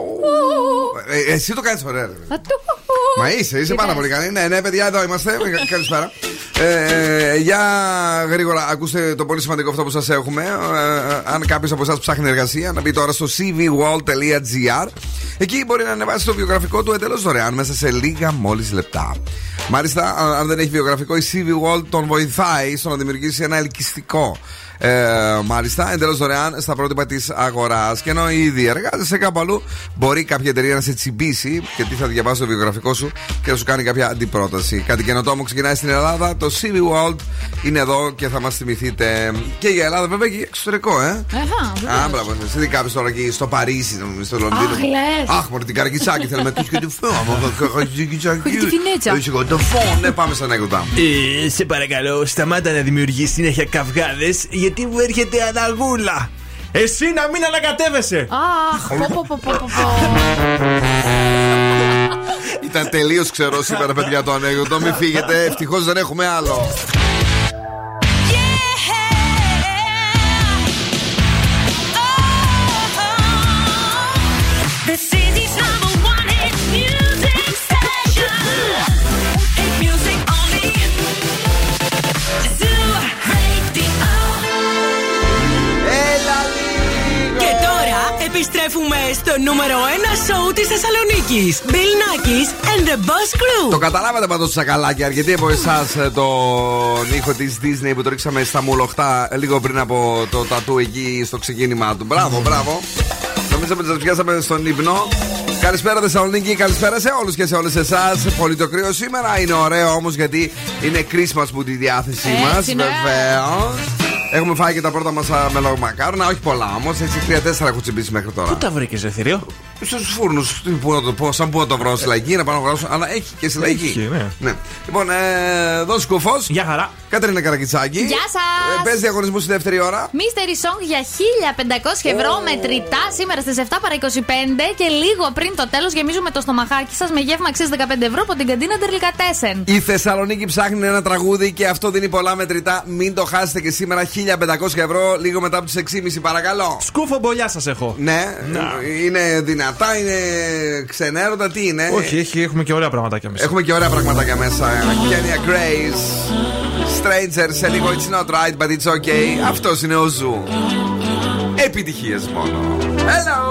[SPEAKER 7] Ε, εσύ το κάνεις ωραία. ρε. Μα είσαι, είσαι πάρα πολύ καλή. Ναι, ναι, παιδιά, εδώ είμαστε. Ε, Καλησπέρα. Ε, ε, για γρήγορα, ακούστε το πολύ σημαντικό αυτό που σας έχουμε. Ε, ε, αν κάποιος από εσάς ψάχνει εργασία, να μπει τώρα στο cvwall.gr. Εκεί μπορεί να ανεβάσει το βιογραφικό του εντελώς δωρεάν μέσα σε λίγα μόλις λεπτά. Μάλιστα, αν- αν δεν έχει βιογραφικό, η CV Wall τον βοηθάει στο να δημιουργήσει ένα ελκυστικό ε, μάλιστα, εντελώς δωρεάν στα πρότυπα της αγοράς. Και ενώ ήδη εργάζεσαι κάπου αλλού, μπορεί κάποια εταιρεία να σε τσιμπήσει και τι θα διαβάσει το βιογραφικό σου και να σου κάνει κάποια αντιπρόταση. Κάτι καινοτόμο ξεκινάει στην Ελλάδα. Το CV World είναι εδώ και θα μας θυμηθείτε και για Ελλάδα, βέβαια και για εξωτερικό, ε.
[SPEAKER 4] Αχα,
[SPEAKER 7] Α, μπράβο. Σε δει κάποιος τώρα εκεί στο Παρίσι, στο Λονδίνο.
[SPEAKER 4] Αχ, λες.
[SPEAKER 7] Αχ, μωρή την καρακιτσάκι θέλουμε τους και του φάμα.
[SPEAKER 4] τη φινέτσα.
[SPEAKER 7] Εγώ το φόν, ναι, πάμε σαν έκδοτα.
[SPEAKER 18] Ε, σε παρακαλώ, σταμάτα να δημιουργείς συνέχεια καυγάδες, γιατί μου έρχεται αναγούλα.
[SPEAKER 3] Εσύ να μην ανακατεύεσαι!
[SPEAKER 4] Αχ, πω, πω, πω, πω, πω, πω.
[SPEAKER 7] Ήταν τελείως ξερό σήμερα, παιδιά, το ανέκδοτο. Μην φύγετε. Ευτυχώς δεν έχουμε άλλο.
[SPEAKER 6] Νούμερο 1 σοου της Θεσσαλονίκης. Bill Nackis and the Boss Crew.
[SPEAKER 7] Το καταλάβατε πάντως σακαλάκι. Αρκετοί από εσάς τον ήχο της Disney που το ρίξαμε στα μουλοχτά λίγο πριν από το τατού εκεί στο ξεκίνημά του. Μπράβο, μπράβο. Νομίζαμε ότι σας πιάσαμε στον ύπνο. Καλησπέρα Θεσσαλονίκη, καλησπέρα σε όλους και σε όλες εσάς. Πολύ το κρύο σήμερα είναι ωραίο όμως γιατί είναι Christmas που τη διάθεσή μας.
[SPEAKER 4] Έτσι, ναι.
[SPEAKER 7] Βεβαίως. Έχουμε φάει και τα πρώτα μας μελομακάρονα, όχι πολλά όμως. Έτσι, τρία-τέσσερα έχω τσιμπήσει μέχρι τώρα.
[SPEAKER 3] Πού τα βρήκες, Ζεθήριο;
[SPEAKER 7] Στους φούρνους. Πού να το πω, σαν πού να το βρω, στη λαϊκή, να πάω να βρω. Αλλά έχει και στη λαϊκή.
[SPEAKER 3] Έχει, ναι.
[SPEAKER 7] Ναι. Λοιπόν, ε, δώσ' κουφός.
[SPEAKER 3] Γεια χαρά.
[SPEAKER 19] Κατρίνα Καρακιτσάκη.
[SPEAKER 4] Γεια
[SPEAKER 19] ε, σας. Πε διαγωνισμό στη δεύτερη ώρα.
[SPEAKER 4] Mystery Song για 1500 ευρώ oh. μετρητά σήμερα στις 7 παρα 25 και λίγο πριν το τέλος γεμίζουμε το στομαχάκι σας με γεύμα 615 ευρώ από την καντίνα Τερλικατέσεν.
[SPEAKER 19] Η Θεσσαλονίκη ψάχνει ένα τραγούδι και αυτό δίνει πολλά μετρητά. Μην το χάσετε και σήμερα 1500 ευρώ λίγο μετά από τις 6.30 παρακαλώ.
[SPEAKER 3] Σκούφο μπολιά σας έχω.
[SPEAKER 19] Ναι, Να. είναι δυνατά, είναι ξενέρωτα, τι είναι;
[SPEAKER 3] Όχι, έχει, έχουμε και ωραία πραγματάκια μέσα.
[SPEAKER 19] Έχουμε και ωραία πραγματάκια μέσα. Kenya Grace. Strangers σε λίγο It's not right but it's okay Αυτό είναι ο Zoo Επιτυχίες μόνο Hello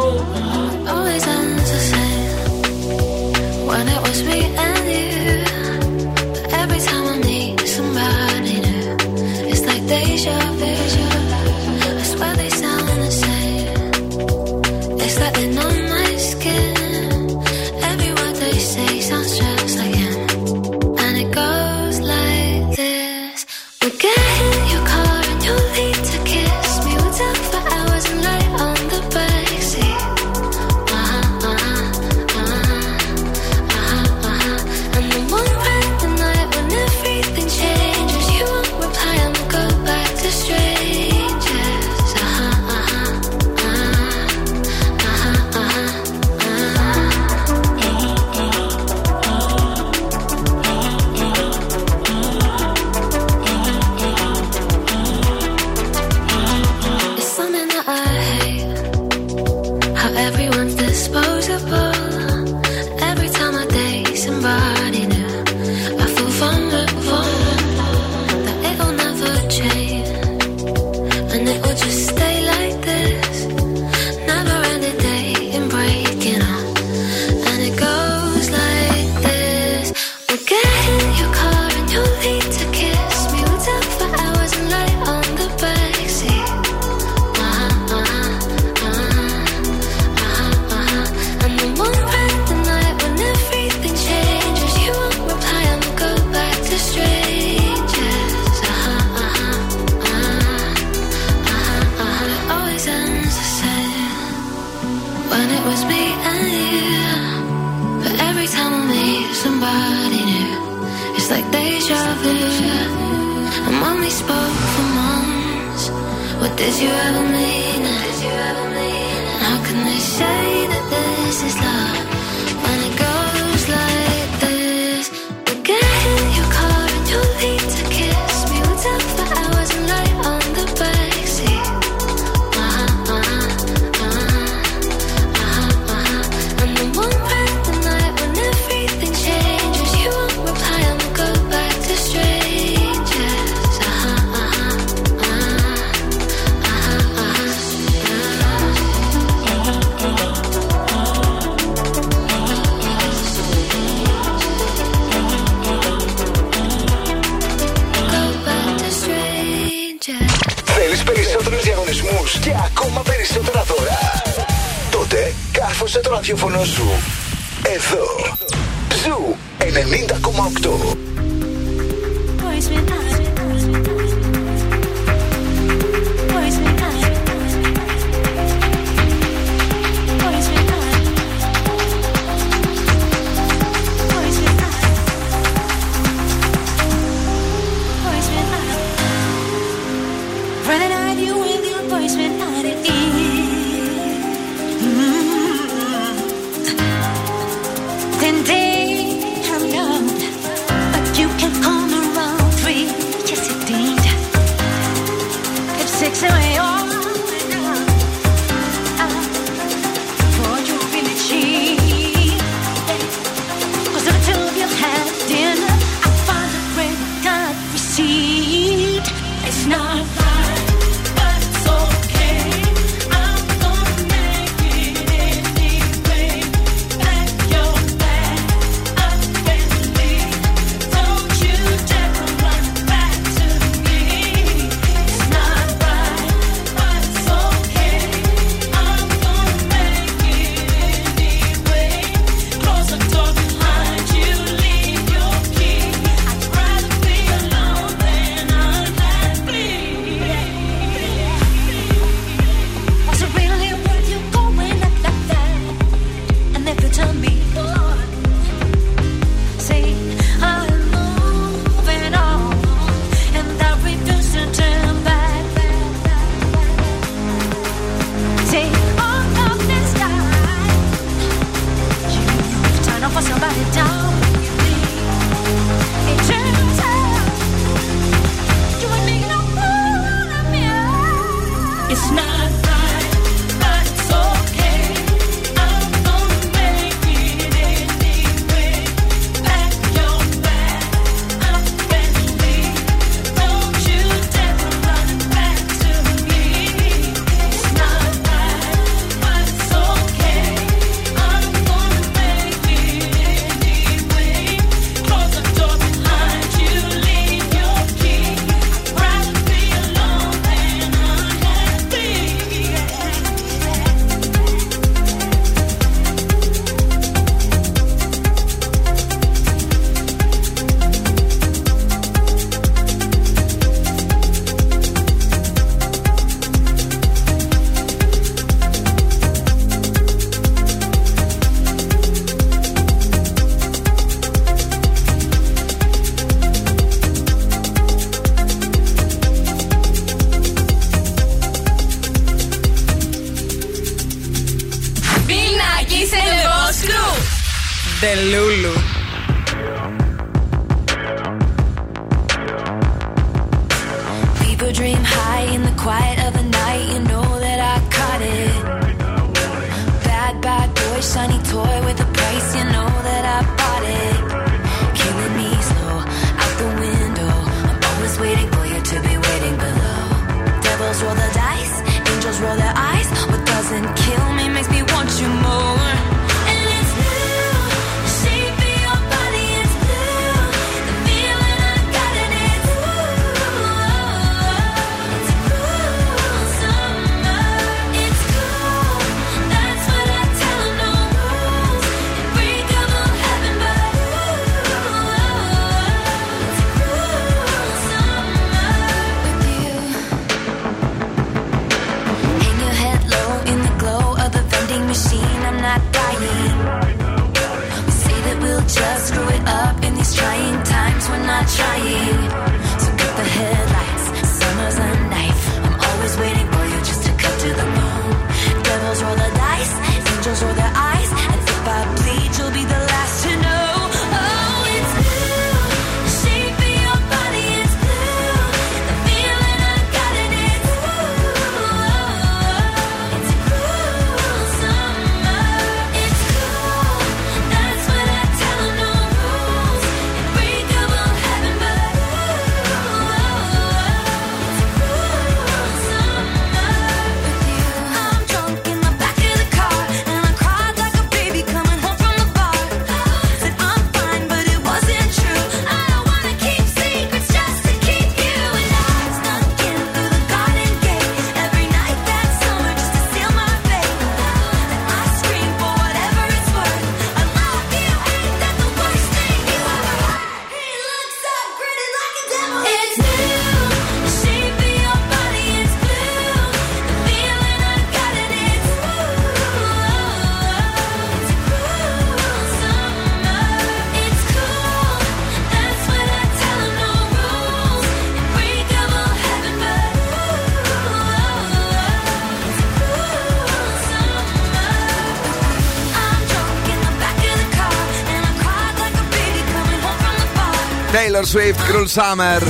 [SPEAKER 7] Taylor Swift, Cruel Summer.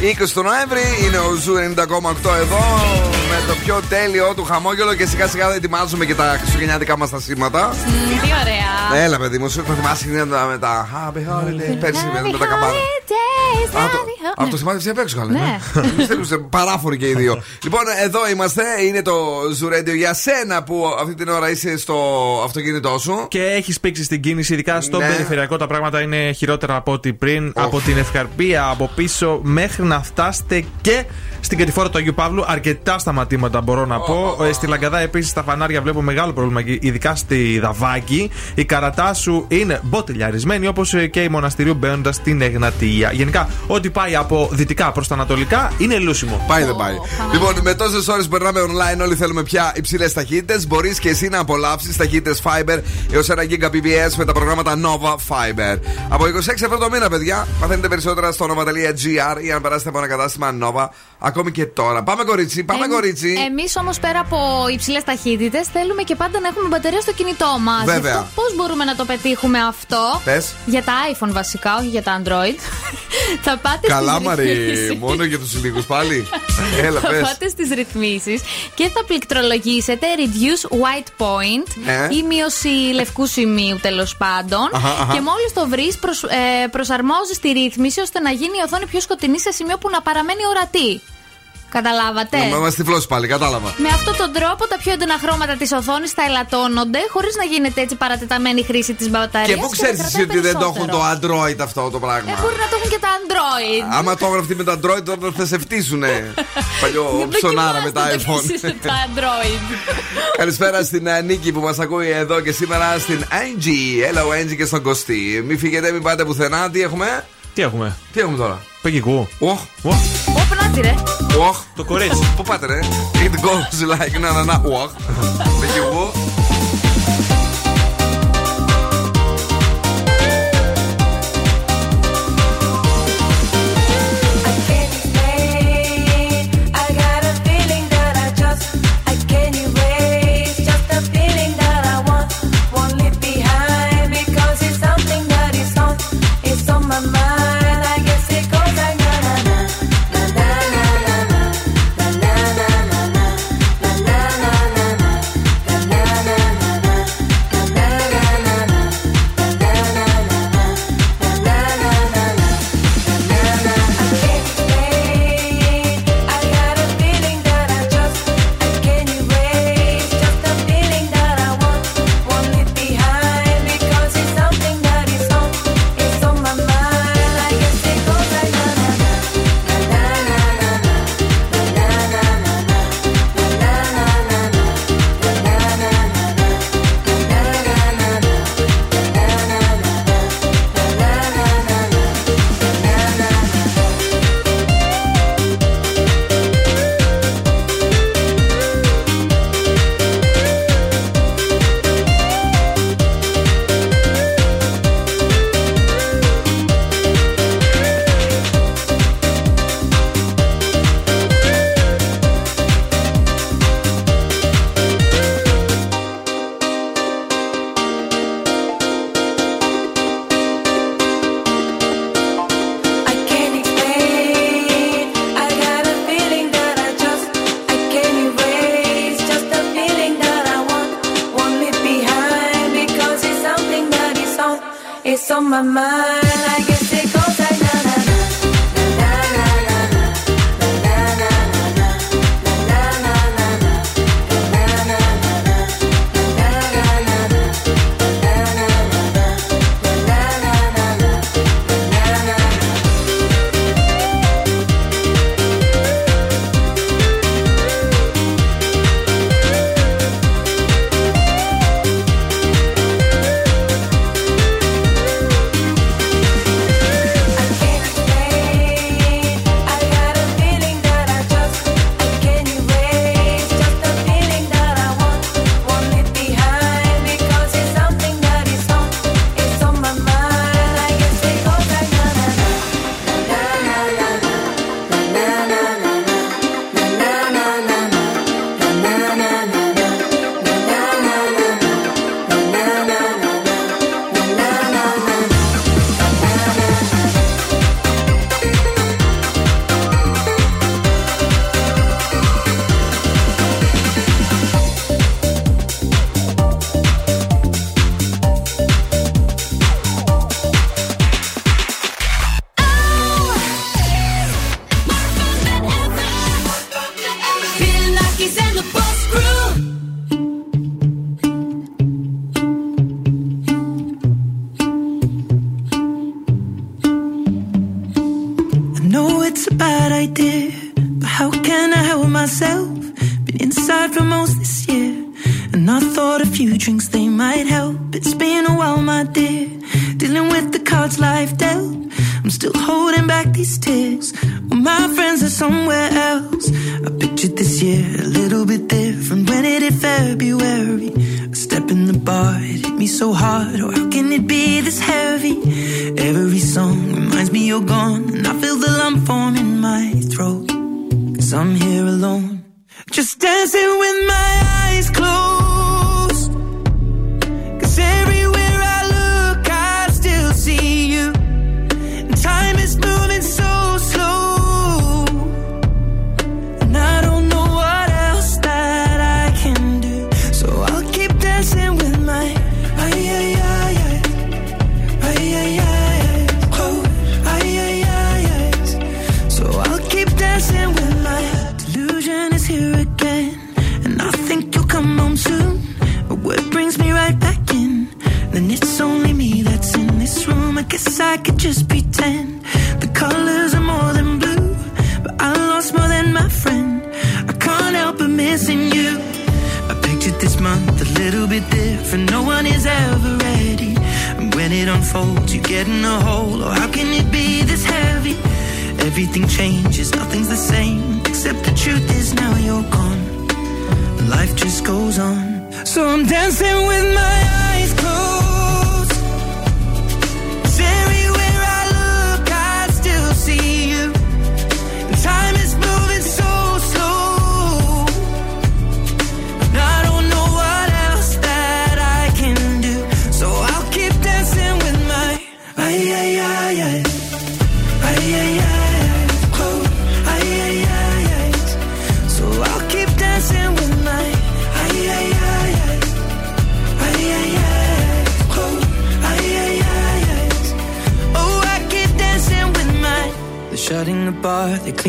[SPEAKER 7] 20 του Νοέμβρη είναι ο Zoo 90,8 εδώ με το πιο τέλειο του χαμόγελο και σιγά σιγά ετοιμάζουμε και τα χριστουγεννιάτικα μας τα σήματα.
[SPEAKER 4] Τι ωραία.
[SPEAKER 7] Έλα, παιδί μου, σου θα θυμάσαι με τα Happy Holiday. Πέρσι με τα καμπάνα. Ναι. Αυτοσημάδευση απ' έξω, καλά.
[SPEAKER 4] Ναι.
[SPEAKER 7] ναι. Παράφοροι και οι δύο. λοιπόν, εδώ είμαστε. Είναι το Zoo Radio για σένα που αυτή την ώρα είσαι στο αυτοκίνητό σου.
[SPEAKER 3] Και έχεις πήξει στην κίνηση, ειδικά στο
[SPEAKER 7] ναι.
[SPEAKER 3] περιφερειακό. Τα πράγματα είναι χειρότερα από ό,τι πριν. Από την ευκαρπία, από πίσω, μέχρι να φτάσετε και στην κατηφόρα του Αγίου Παύλου, αρκετά σταματήματα μπορώ να πω. Oh, oh, oh. Στη Λαγκαδά επίσης στα φανάρια βλέπω μεγάλο πρόβλημα, ειδικά στη Δαβάκη. Η καρατά σου είναι μποτελιαρισμένη, όπως ε, και η μοναστηρίου μπαίνοντας στην Εγνατία. Γενικά, ό,τι πάει από δυτικά προς τα ανατολικά είναι λούσιμο.
[SPEAKER 7] Πάει δεν πάει. Λοιπόν, με τόσες ώρες περνάμε online, όλοι θέλουμε πια υψηλές ταχύτητες. Μπορείς και εσύ να απολαύσεις ταχύτητες Fiber έως 1 Gbps με τα προγράμματα Nova Fiber. Από 26 ευρώ το μήνα, παιδιά, μαθαίνετε περισσότερα στο nova.gr ή αν περάσετε από ένα κατάστημα Nova
[SPEAKER 5] Ακόμη και τώρα. Πάμε κορίτσι, πάμε κορίτσι.
[SPEAKER 4] Εμείς όμως πέρα από υψηλές ταχύτητες θέλουμε και πάντα να έχουμε μπαταρία στο κινητό μας.
[SPEAKER 5] Βέβαια.
[SPEAKER 4] Πώς μπορούμε να το πετύχουμε αυτό;
[SPEAKER 5] Πες.
[SPEAKER 4] Για τα iPhone βασικά, όχι για τα Android. Θα πάτε
[SPEAKER 5] Καλά,
[SPEAKER 4] στις
[SPEAKER 5] Μαρή,
[SPEAKER 4] ρυθμίσεις.
[SPEAKER 5] μόνο για τους λίγους πάλι. Έλα,
[SPEAKER 4] θα
[SPEAKER 5] πες.
[SPEAKER 4] πάτε στις ρυθμίσεις και θα πληκτρολογήσετε reduce white point
[SPEAKER 5] Ε.
[SPEAKER 4] ή μείωση λευκού σημείου τέλος πάντων.
[SPEAKER 5] Αχα, αχα.
[SPEAKER 4] Και μόλις το βρεις, προσ, ε, προσαρμόζεις τη ρύθμιση ώστε να γίνει η οθόνη πιο σκοτεινή σε σημείο που να παραμένει ορατή. Καταλάβατε;
[SPEAKER 5] Να είμαστε τυφλώσει πάλι, κατάλαβα.
[SPEAKER 4] Με αυτόν τον τρόπο τα πιο έντονα χρώματα της οθόνης θα ελαττώνονται χωρίς να γίνεται έτσι παρατεταμένη χρήση της μπαταρίας.
[SPEAKER 5] Και πού ξέρεις εσύ ότι δεν το έχουν το Android αυτό το πράγμα;
[SPEAKER 4] Ε, μπορεί να το έχουν και τα Android.
[SPEAKER 5] Άμα το έχουν αυτοί με το Android, τώρα θα σε φτύσουνε. Παλιό ψωνάρα με τα
[SPEAKER 4] Δοκιμάστε
[SPEAKER 5] iPhone.
[SPEAKER 4] τα Android.
[SPEAKER 5] Καλησπέρα στην ε, Νίκη που μας ακούει εδώ και σήμερα στην Angie. Hello Angie και στον Κωστή. Μην φύγετε, μην πάτε πουθενά. Τι έχουμε,
[SPEAKER 3] Τι έχουμε;
[SPEAKER 5] τι έχουμε τώρα;
[SPEAKER 3] Παγικού.
[SPEAKER 5] Οχ,
[SPEAKER 4] Όπου να τη ρε.
[SPEAKER 5] οχ.
[SPEAKER 3] Το κορίτσι.
[SPEAKER 5] Πού πάτε, ρε. It goes like να, να, να. Οχ. Παγικού.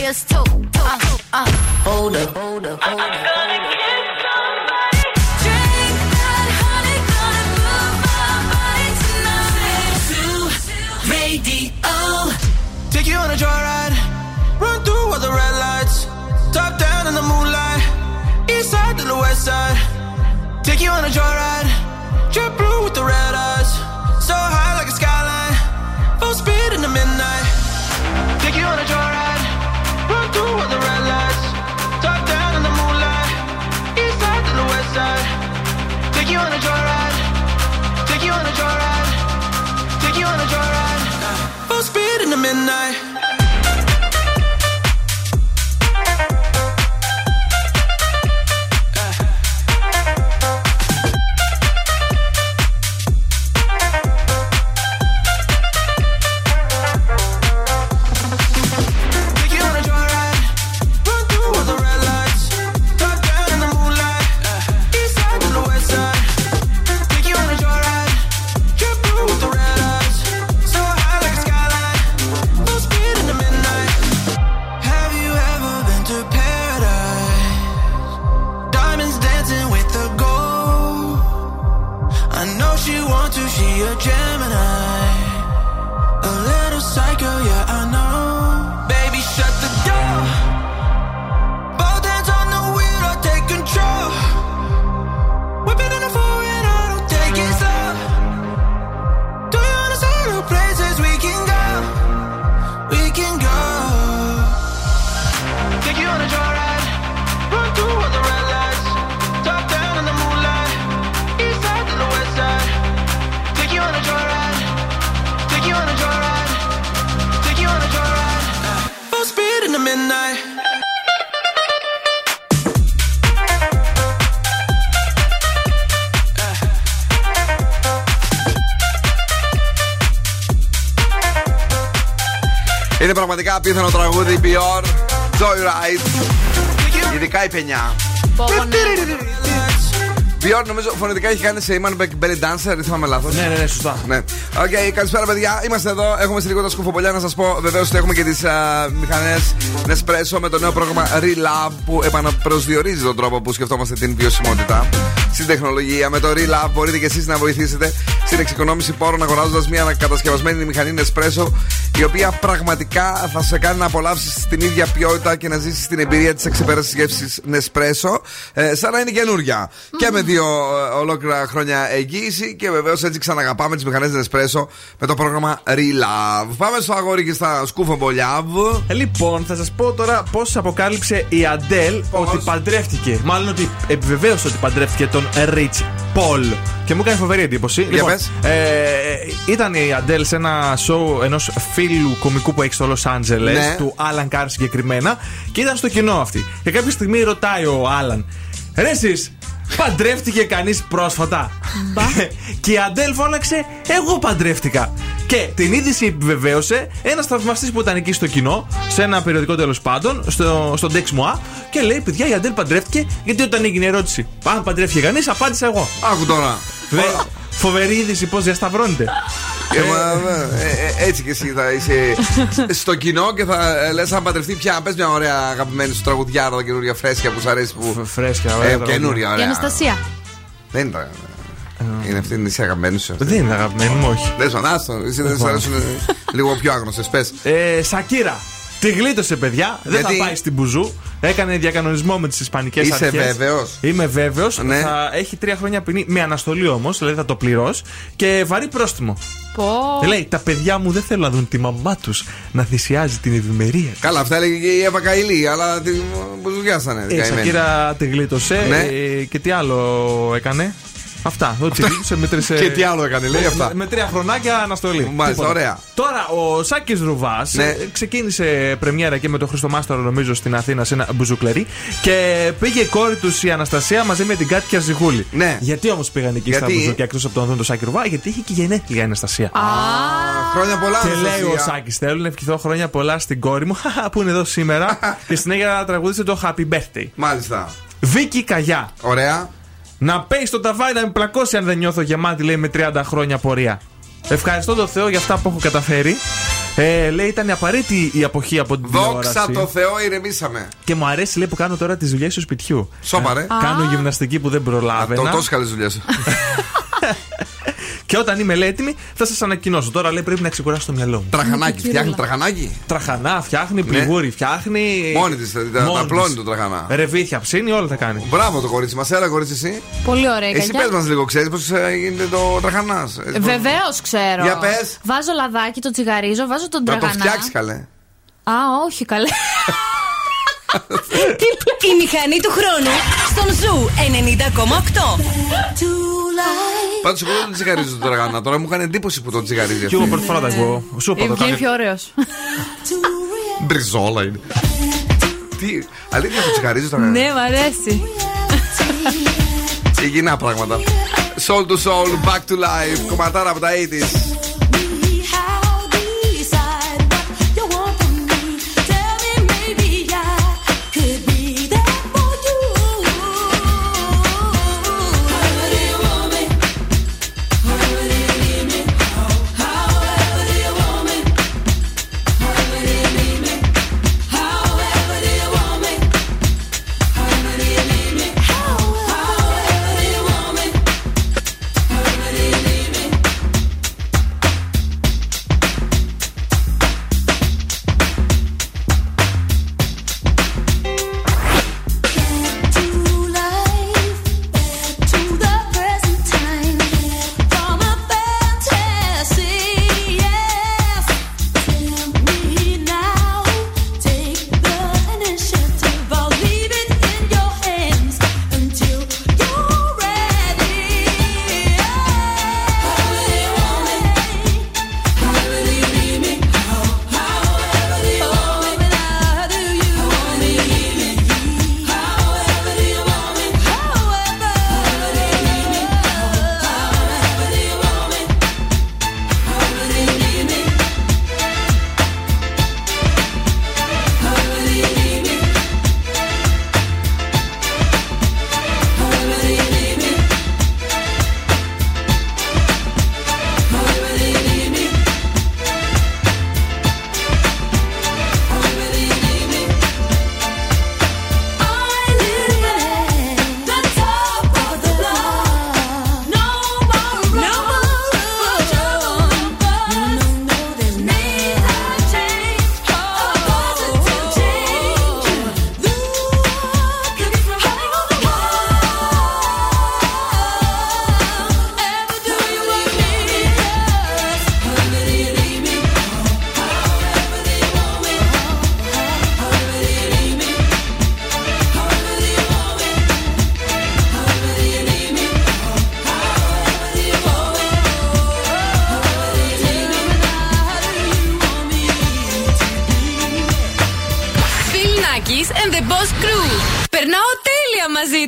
[SPEAKER 20] players too. Uh, uh, hold up, hold up, hold up.
[SPEAKER 1] I'm gonna kiss somebody. Drink that honey, gonna move my body tonight. To radio. Take you on a joyride, run through all the red lights. Top down in the moonlight, east side to the west side. Take you on a joyride full speed in the midnight.
[SPEAKER 7] Είναι πραγματικά απίθανο τραγούδι Bior Joyride Ειδικά η πενιά. Bior νομίζω φωνητικά έχει κάνει σε Iman Back Belly Dancer Ή θυμάμαι λάθος.
[SPEAKER 3] Ναι, ναι, ναι, σωστά.
[SPEAKER 7] Ναι. Okay, καλησπέρα, παιδιά. Είμαστε εδώ. Έχουμε σε λίγο τα σκουφοπολιά να σας πω βεβαίως ότι έχουμε και τις μηχανές Nespresso με το νέο πρόγραμμα Relab που επαναπροσδιορίζει τον τρόπο που σκεφτόμαστε την βιωσιμότητα στην τεχνολογία. Με το Relab μπορείτε και εσείς να βοηθήσετε στην εξοικονόμηση πόρων αγοράζοντας μια κατασκευασμένη μηχανή Nespresso η οποία πραγματικά θα σε κάνει να απολαύσεις την ίδια ποιότητα και να ζήσεις την εμπειρία της εξυπέραση γεύσης Nespresso ε, σαν να είναι καινούρια. Και με δύο ε, ολόκληρα χρόνια εγγύηση και βεβαίως έτσι ξαναγαπάμε τις μηχανές Nespresso με το πρόγραμμα Relove. Πάμε στο αγόρι και στα σκούφο μπολιάβ.
[SPEAKER 3] Ε, λοιπόν, θα σας πω τώρα πώς αποκάλυψε η Αντέλ ότι παντρεύτηκε. Μάλλον ότι επιβεβαίωσε ότι παντρεύτηκε τον Rich Paul. Και μου έκανε φοβερή εντύπωση.
[SPEAKER 7] Για
[SPEAKER 3] λοιπόν, ε, ήταν η Αντέλ σε ένα σόου ενός φίλου κωμικού που έχει στο Λος Άντζελες,
[SPEAKER 7] Ναι.
[SPEAKER 3] του Άλαν Καρ συγκεκριμένα, και ήταν στο κοινό αυτή. Και κάποια στιγμή ρωτάει ο Άλαν, Ρε εσείς, παντρεύτηκε κανείς πρόσφατα. και η Αντέλ φώναξε, εγώ παντρεύτηκα. Και την είδηση επιβεβαίωσε ένας θαυμαστής που ήταν εκεί στο κοινό, σε ένα περιοδικό τέλος πάντων, στο, στο DeuxMoi, και λέει: Παιδιά, η Αντέλ παντρεύτηκε, γιατί όταν έγινε η ερώτηση, αν παντρεύτηκε κανείς, απάντησα εγώ.
[SPEAKER 7] Άκου τώρα.
[SPEAKER 3] Δε, φοβερή είδηση πώς διασταυρώνεται.
[SPEAKER 7] Ε, μα, ε, ε, έτσι και εσύ θα είσαι στο κοινό και θα λες αν παντρευτεί πια. Πες μια ωραία αγαπημένη σου τραγουδιάρα, τα καινούργια φρέσκια που σου αρέσει. Που...
[SPEAKER 3] Φρέσκια,
[SPEAKER 7] Ε,
[SPEAKER 3] ωραία.
[SPEAKER 7] καινούρια,
[SPEAKER 4] Η
[SPEAKER 7] ωραία.
[SPEAKER 4] Αναστασία.
[SPEAKER 7] Δεν ήταν. Είναι αυτή η νησί αγαπημένη σου.
[SPEAKER 3] Δεν είναι αγαπημένη μου, όχι.
[SPEAKER 7] Δεν σου άστο. Εσύ δεν σου αρέσουν λίγο πιο άγνωστες. Πες.
[SPEAKER 3] Ε, Σακύρα. Τη γλίτωσε, παιδιά. Δεν
[SPEAKER 7] Γιατί;
[SPEAKER 3] θα πάει στην Μπουζού. Έκανε διακανονισμό με τις Ισπανικές
[SPEAKER 7] Είσαι
[SPEAKER 3] αρχές.
[SPEAKER 7] βέβαιος;
[SPEAKER 3] Είμαι βέβαιος.
[SPEAKER 7] Ναι.
[SPEAKER 3] Θα έχει τρία χρόνια ποινή με αναστολή όμως, δηλαδή θα το πληρώσεις. Και βαρύ πρόστιμο.
[SPEAKER 4] Πω.
[SPEAKER 3] Λέει, τα παιδιά μου δεν θέλουν να δουν τη μαμά τους να θυσιάζει την ευημερία.
[SPEAKER 7] Καλά, αυτά έλεγε και η Εύα Καηλή, αλλά την μπουζουριάσανε.
[SPEAKER 3] Ε, Η Σακύρα τη γλίτωσε.
[SPEAKER 7] Ναι.
[SPEAKER 3] ε, και τι άλλο έκανε; Αυτά. Ότι τη γλίτωσε με τρεις, ε,
[SPEAKER 7] Και τι άλλο έκανε, λέει
[SPEAKER 3] με-
[SPEAKER 7] αυτά.
[SPEAKER 3] Με, τρία χρονάκια αναστολή.
[SPEAKER 7] Μάλιστα,
[SPEAKER 3] Τίποτα.
[SPEAKER 7] ωραία.
[SPEAKER 3] Τώρα ο Σάκης Ρουβάς
[SPEAKER 7] Ναι.
[SPEAKER 3] ξεκίνησε πρεμιέρα και με τον Χριστομάστορο, νομίζω, στην Αθήνα σε ένα μπουζουκλερί. Και πήγε η κόρη τους η Αναστασία μαζί με την Κάτια Ζιγούλη.
[SPEAKER 7] Ναι.
[SPEAKER 3] Γιατί όμως πήγαν εκεί στα
[SPEAKER 7] Γιατί;
[SPEAKER 3] μπουζούκια εκτός από τον δουν τον Σάκη Ρουβά, γιατί είχε και γενέθλια η Αναστασία.
[SPEAKER 7] Χρόνια πολλά,
[SPEAKER 3] Και λέει
[SPEAKER 7] Αναστασία.
[SPEAKER 3] ο Σάκης: Θέλω να ευχηθώ χρόνια πολλά στην κόρη μου, που είναι εδώ σήμερα. και συνέχεια τραγουδίσε το Happy Birthday.
[SPEAKER 7] Μάλιστα.
[SPEAKER 3] Βίκυ Καγιά.
[SPEAKER 7] Ωραία.
[SPEAKER 3] Να πέει στο ταβάνι να με πλακώσει αν δεν νιώθω γεμάτη, λέει με 30 χρόνια πορεία. Ευχαριστώ τον Θεό για αυτά που έχω καταφέρει. Ε, λέει ήταν απαραίτητη η αποχή από την
[SPEAKER 7] Δόξα
[SPEAKER 3] τηλεόραση.
[SPEAKER 7] τω Θεώ, ηρεμήσαμε.
[SPEAKER 3] Και μου αρέσει λέει που κάνω τώρα τις δουλειές του σπιτιού.
[SPEAKER 7] Σώπα, ρε.
[SPEAKER 3] Ε, Κάνω γυμναστική που δεν
[SPEAKER 7] Το,
[SPEAKER 3] προλάβαινα.
[SPEAKER 7] τόσο καλέ δουλειέ.
[SPEAKER 3] Και όταν είμαι λέει, έτοιμη θα σας ανακοινώσω. Τώρα λέει πρέπει να ξεκουράσω το μυαλό μου.
[SPEAKER 7] Τραχανάκι, φτιάχνει τραχανάκι;
[SPEAKER 3] Τραχανά φτιάχνει, πληγούρι φτιάχνει.
[SPEAKER 7] Μόνη της, δηλαδή, τα- τα
[SPEAKER 3] Μόνη
[SPEAKER 7] απλώνει
[SPEAKER 3] της.
[SPEAKER 7] το τραχανά.
[SPEAKER 3] Ρεβίθια ψήνει, όλα τα κάνει.
[SPEAKER 7] Μπράβο το κορίτσι μας, έλα κορίτσι εσύ.
[SPEAKER 4] Πολύ ωραία.
[SPEAKER 7] Εσύ πες μας λίγο, ξέρεις πώς γίνεται το τραχανάς.
[SPEAKER 4] Βεβαίως ξέρω.
[SPEAKER 7] Για πες.
[SPEAKER 4] Βάζω λαδάκι, το τσιγαρίζω, βάζω τον
[SPEAKER 7] Να το
[SPEAKER 4] τραγανά.
[SPEAKER 7] φτιάξεις καλέ.
[SPEAKER 4] Α, όχι καλέ.
[SPEAKER 6] Η μηχανή του χρόνου στον Zoo 90,8.
[SPEAKER 7] Πάντως εγώ δεν τον τσιγαρίζω το τραχανά. Τώρα μου έκανε εντύπωση που τον τσιγαρίζει.
[SPEAKER 3] Και εγώ πρώτη φορά τα ακούω. Σου είπα το
[SPEAKER 4] Βγαίνει
[SPEAKER 3] κάνω.
[SPEAKER 4] πιο ωραίος.
[SPEAKER 7] Μπριζόλα είναι. Τι, αλήθεια το τσιγαρίζει το τραχανά.
[SPEAKER 4] ναι, μ' αρέσει.
[SPEAKER 7] Υγιεινά πράγματα. Soul II Soul, Back to Life. Κομματάρα από τα 80s.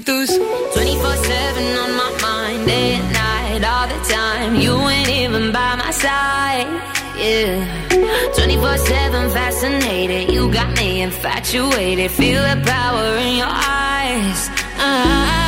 [SPEAKER 8] 24-7 on my mind, day and night, all the time. You ain't even by my side, yeah. 24-7 fascinated, you got me infatuated. Feel the power in your eyes.
[SPEAKER 6] Uh -huh.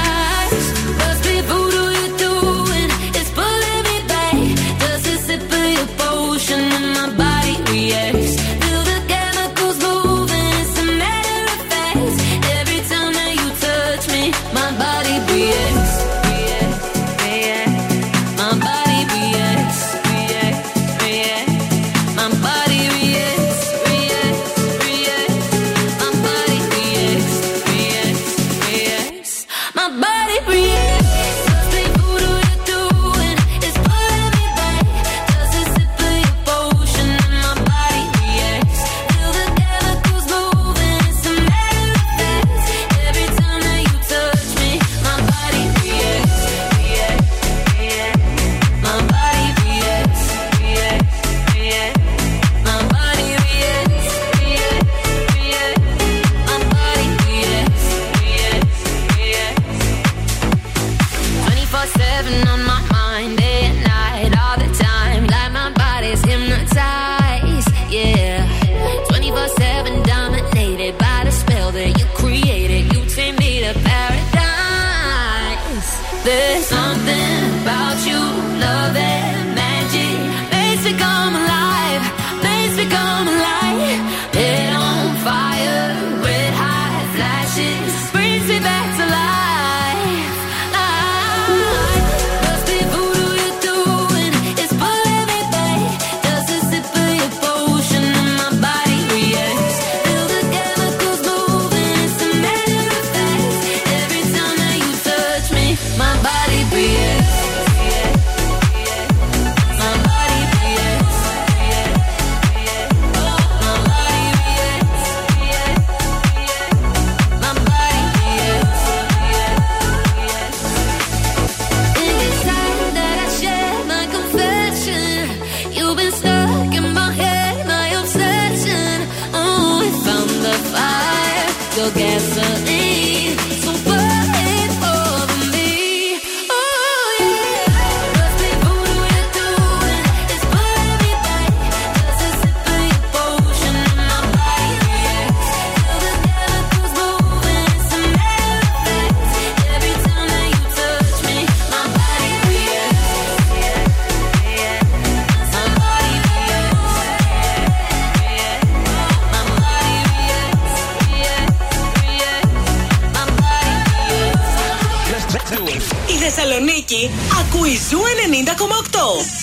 [SPEAKER 6] Ακούει Ζου 90,8.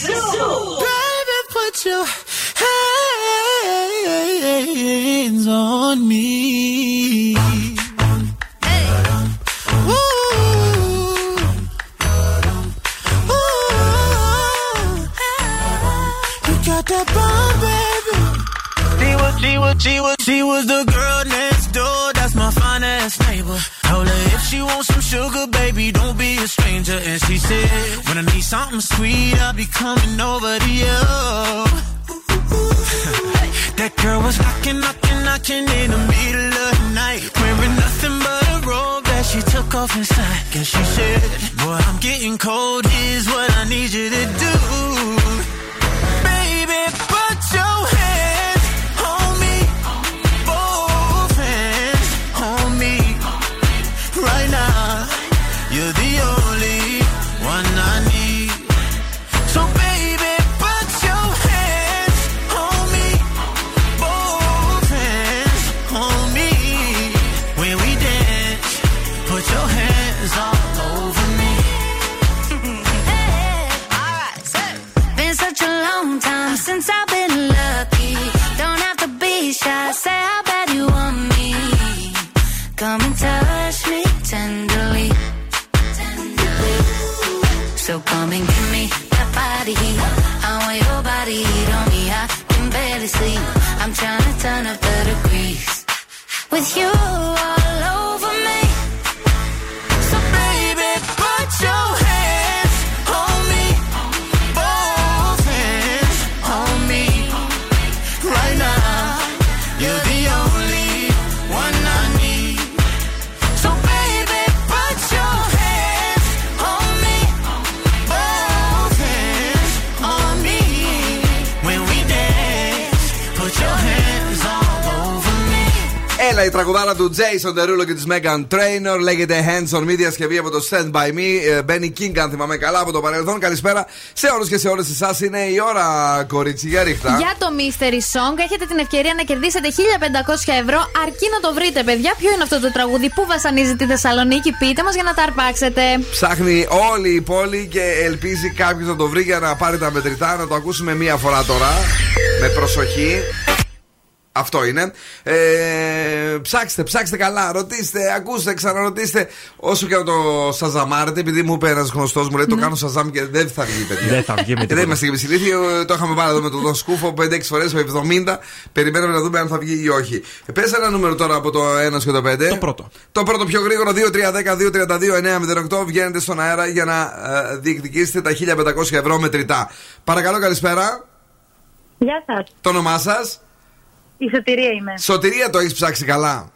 [SPEAKER 1] Ζου. Something sweet, I'll be coming over to you. that girl was knocking, knocking, knocking in the middle of the night. Wearing nothing but a robe that she took off inside. Guess she said, Boy, I'm getting cold, here's what I need you to do
[SPEAKER 7] του Jason Derulo και της Megan Trainor λέγεται Hands on Me, διασκευή από το Stand By Me. Ε, Benny King, αν θυμάμαι καλά, από το παρελθόν. Καλησπέρα σε όλους και σε όλες εσάς. Είναι η ώρα, κορίτσι, για ρίχτα.
[SPEAKER 4] Για το Mystery Song έχετε την ευκαιρία να κερδίσετε 1500 ευρώ αρκεί να το βρείτε, παιδιά. Ποιο είναι αυτό το τραγούδι, πού βασανίζει τη Θεσσαλονίκη, πείτε μας για να τα αρπάξετε.
[SPEAKER 7] Ψάχνει όλη η πόλη και ελπίζει κάποιος να το βρει για να πάρει τα μετρητά. Να το ακούσουμε μία φορά τώρα. Με προσοχή. Αυτό είναι. Ε, ψάξτε, ψάξτε καλά. Ρωτήστε, ακούστε, ξαναρωτήστε. Όσο και να το σαζαμάρετε, επειδή μου είπε ένας γνωστός μου λέει το κάνω σαζάμ και δεν θα βγει, παιδιά.
[SPEAKER 3] Δεν θα βγει με
[SPEAKER 7] Και δεν
[SPEAKER 3] τίποτα.
[SPEAKER 7] είμαστε και ψηλήθιο. Το είχαμε πάρει εδώ με τον Δον Σκούφο 5-6 φορές με 70. Περιμένουμε να δούμε αν θα βγει ή όχι. Ε, πες ένα νούμερο τώρα από το 1 και το 5. Το
[SPEAKER 3] πρώτο.
[SPEAKER 7] Το πρώτο πιο γρήγορο 2-3-10-2-32-9-08. Βγαίνετε στον αέρα για να ε, διεκδικήσετε τα 1500 ευρώ μετρητά. Παρακαλώ, καλησπέρα.
[SPEAKER 21] Γεια σας.
[SPEAKER 7] Το όνομά σας.
[SPEAKER 21] Η σωτηρία είμαι.
[SPEAKER 7] Σωτηρία το έχεις ψάξει καλά;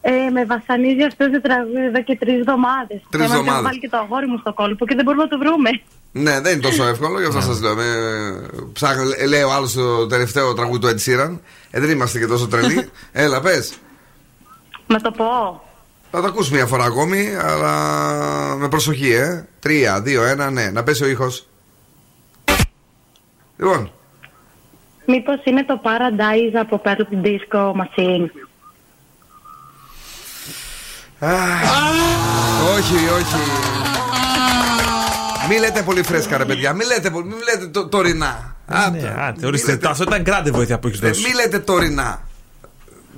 [SPEAKER 21] Ε, με βασανίζει αυτός το τραγούδι εδώ και τρεις εβδομάδες.
[SPEAKER 7] Τρεις εβδομάδες.
[SPEAKER 21] βάλει και το αγόρι μου στο κόλπο και δεν μπορούμε να το βρούμε.
[SPEAKER 7] Ναι, δεν είναι τόσο εύκολο, γι' αυτό σας λέω. Με, ψάχνω, ε, λέει ο άλλος το τελευταίο τραγούδι του Ed Sheeran. Ε, δεν είμαστε και τόσο τρελοί. Έλα, πες.
[SPEAKER 21] Να το πω.
[SPEAKER 7] Θα το ακούς μια φορά ακόμη, αλλά με προσοχή, ε. Τρία, δύο, ένα, ναι. Να πέσει ο ήχος. Λοιπόν,
[SPEAKER 21] Μήπως είναι το Paradise από Purple Disco Machine;
[SPEAKER 7] όχι, όχι. Μη λέτε πολύ φρέσκα, ρε παιδιά. Μη λέτε, πολύ- μη λέτε το, τωρινά. Άντε.
[SPEAKER 3] Ναι, άντε, ορίστε. Αυτό ήταν κράτη βοήθεια που έχεις
[SPEAKER 7] Ε,
[SPEAKER 3] δώσει.
[SPEAKER 7] μη λέτε τωρινά.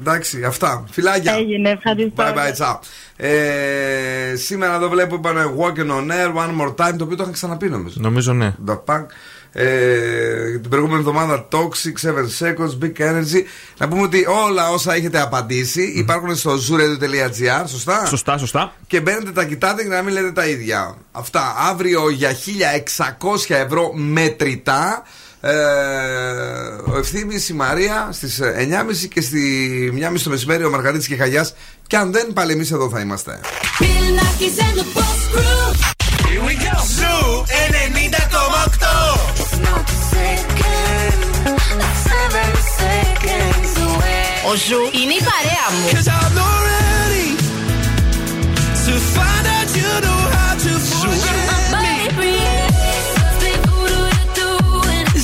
[SPEAKER 7] Εντάξει, αυτά. Φιλάκια.
[SPEAKER 21] Έγινε, ευχαριστώ.
[SPEAKER 7] Bye bye, ciao. Ε, σήμερα εδώ βλέπω είπανε Walking on Air, One More Time, το οποίο το είχαν ξαναπεί νομίζω.
[SPEAKER 3] Νομίζω ναι.
[SPEAKER 7] The Punk. Ε, την προηγούμενη εβδομάδα Toxic, 7 Seconds, Big Energy. Να πούμε ότι όλα όσα έχετε απαντήσει υπάρχουν στο zooradio.gr, σωστά;
[SPEAKER 3] Σωστά, σωστά.
[SPEAKER 7] Και μπαίνετε, τα κοιτάτε για να μην λέτε τα ίδια. Αυτά. Αύριο για 1600 ευρώ μετρητά. Ε, ο Ευθύμης, η Μαρία στις 9.30 και στη 1.30 το μεσημέρι ο Μαργαρίτη και Χαγιάς. Και αν δεν, πάλι εμείς εδώ θα είμαστε.
[SPEAKER 1] Here
[SPEAKER 6] ο Zoo είναι η παρέα μου.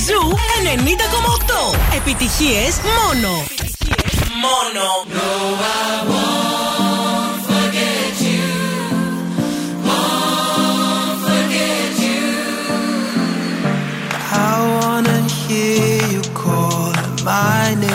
[SPEAKER 2] Ζου. 90,8 Επιτυχίες μόνο Επιτυχίες
[SPEAKER 1] μόνο. No,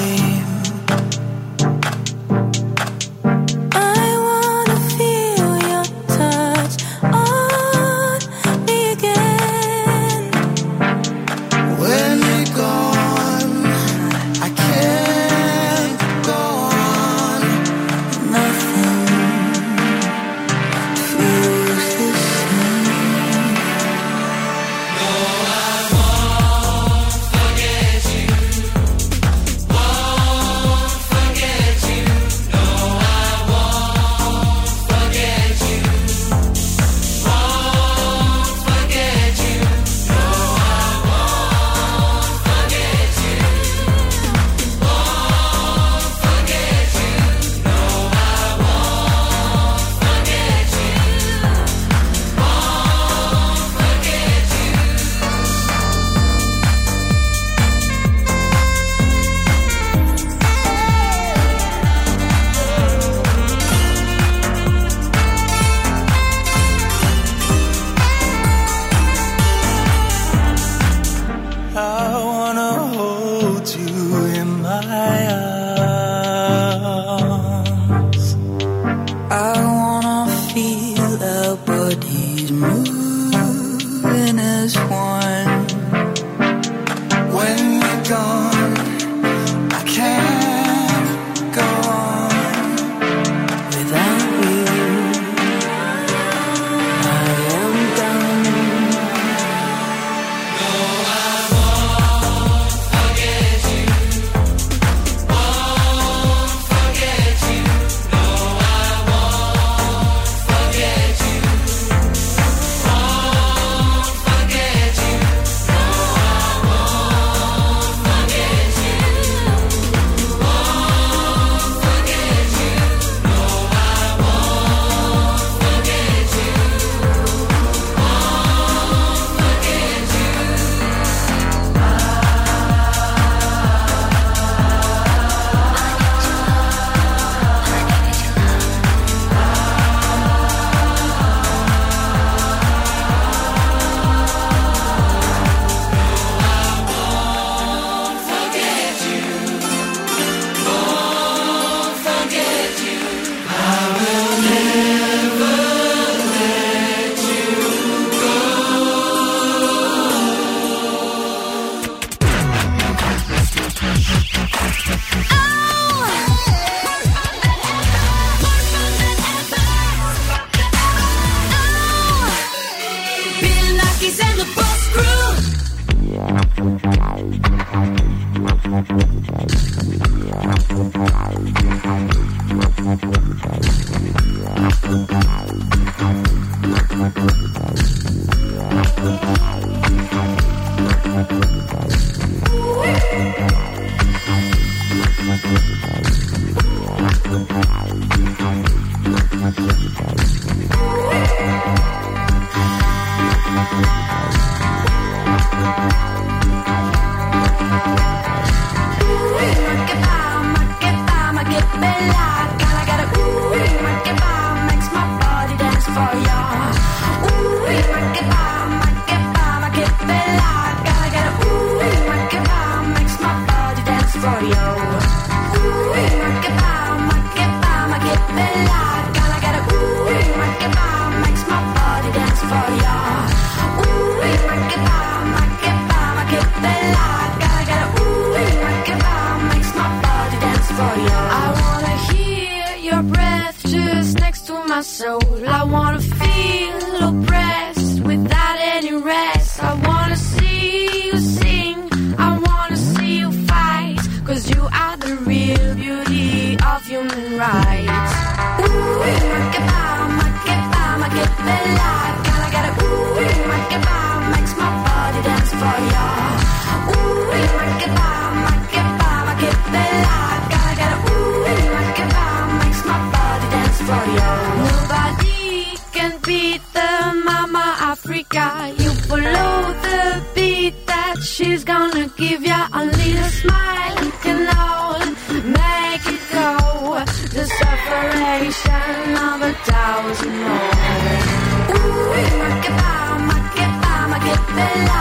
[SPEAKER 1] the.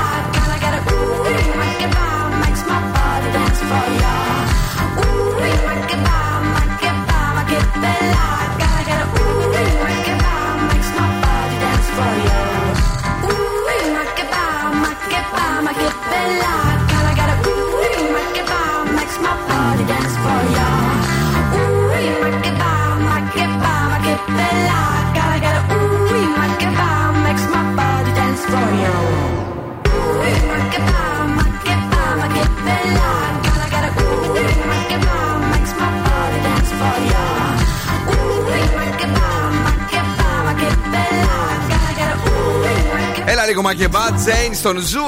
[SPEAKER 22] Makeba.
[SPEAKER 7] Έλα λίγο Makeba, Jain στον Zoo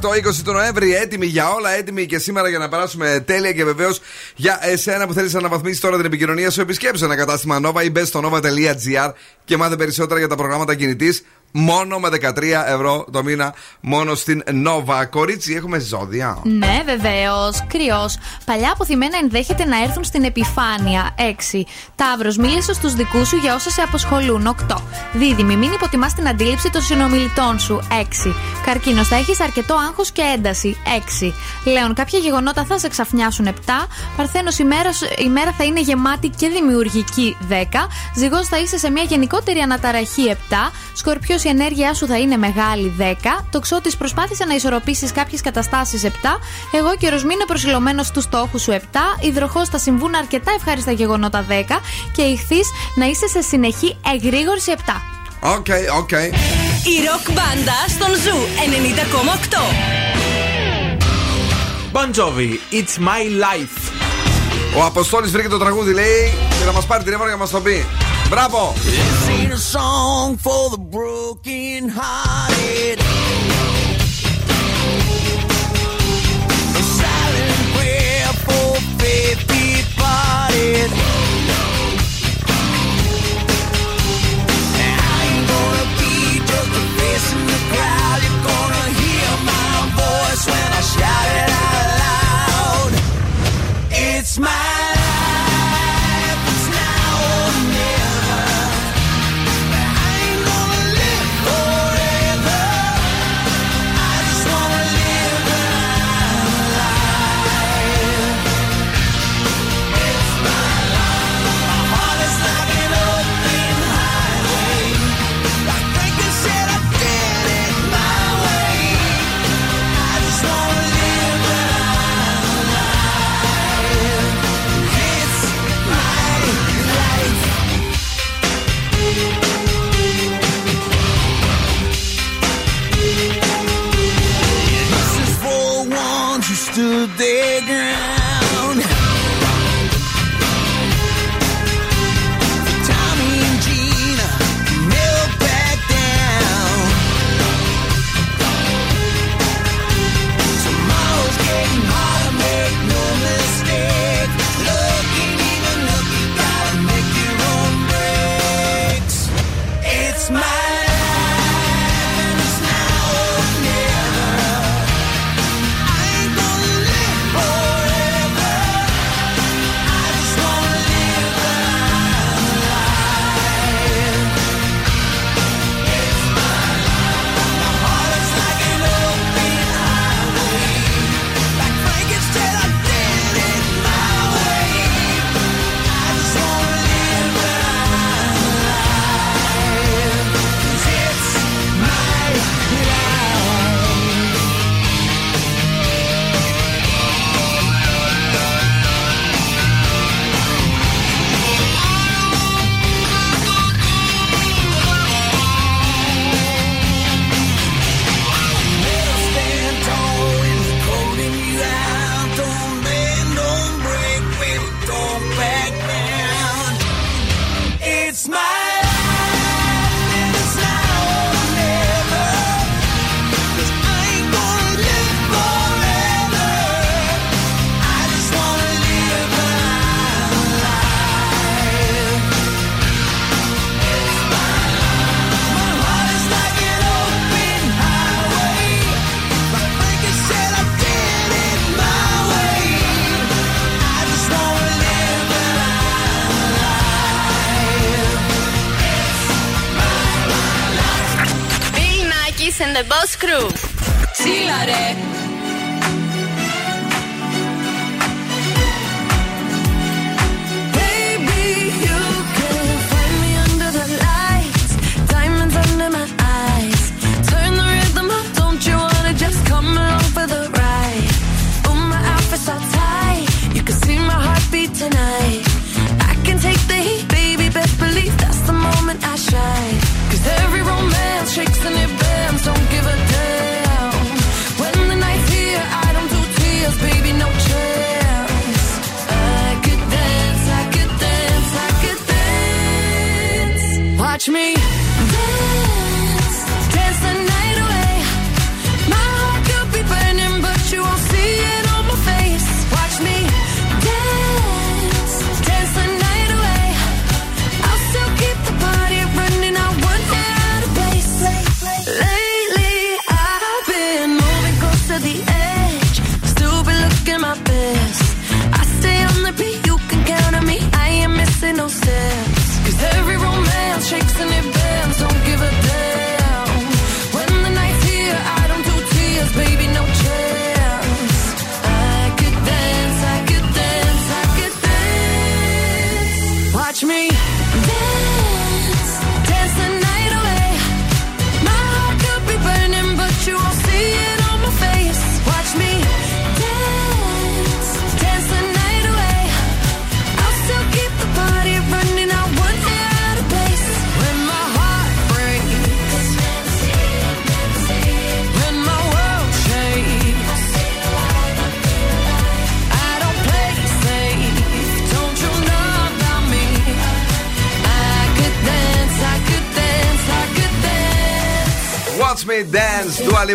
[SPEAKER 7] 90,8 20 του Νοέμβρη. Έτοιμοι για όλα, έτοιμοι και σήμερα για να περάσουμε τέλεια και βεβαίως για εσένα που θέλεις να αναβαθμίσεις τώρα την επικοινωνία σου. Επισκέψου ένα κατάστημα Nova ή μπες στο nova.gr και μάθε περισσότερα για τα προγράμματα κινητής. Μόνο με 13 ευρώ το μήνα, μόνο στην Nova. Κορίτσι, έχουμε ζώδια.
[SPEAKER 4] Ναι, βεβαίως. Κριός. Παλιά απωθημένα ενδέχεται να έρθουν στην επιφάνεια. 6. Ταύρος. Μίλησες στους δικούς σου για όσα σε απασχολούν. 8. Δίδυμη. Μην υποτιμάς την αντίληψη των συνομιλητών σου. 6. Καρκίνος. Θα έχεις αρκετό άγχος και ένταση. 6. Λέων. Κάποια γεγονότα θα σε ξαφνιάσουν. 7. Παρθένος. Η μέρα, η μέρα θα είναι γεμάτη και δημιουργική. 10. Ζυγός. Θα είσαι σε μια γενικότερη αναταραχή. 7. Σκορπιός. Η ενέργειά σου θα είναι μεγάλη. 10. Τοξότη. Προσπάθησε να ισορροπήσεις κάποιες καταστάσεις. 7. Εγώ καιρο μείνε προσιλωμένος στους στόχους σου. 7. Υδροχό. Θα συμβούν αρκετά ευχάριστα γεγονότα. 10. Και Ιχθύς να είσαι σε συνεχή εγρήγορση. 7.
[SPEAKER 7] OK, OK.
[SPEAKER 2] Η ροκ μπάντα στον Zoo 90,8.
[SPEAKER 3] Bon Jovi, It's My Life.
[SPEAKER 7] Ο Αποστόλης βρήκε το τραγούδι, λέει, και θα μας πάρει τηλέφωνο για να μας το πει. Μπράβο.
[SPEAKER 1] This ain't a song for the. A silent prayer for faith departed. I ain't gonna be just a face in the crowd. You're gonna hear my voice when I shout it out loud. It's my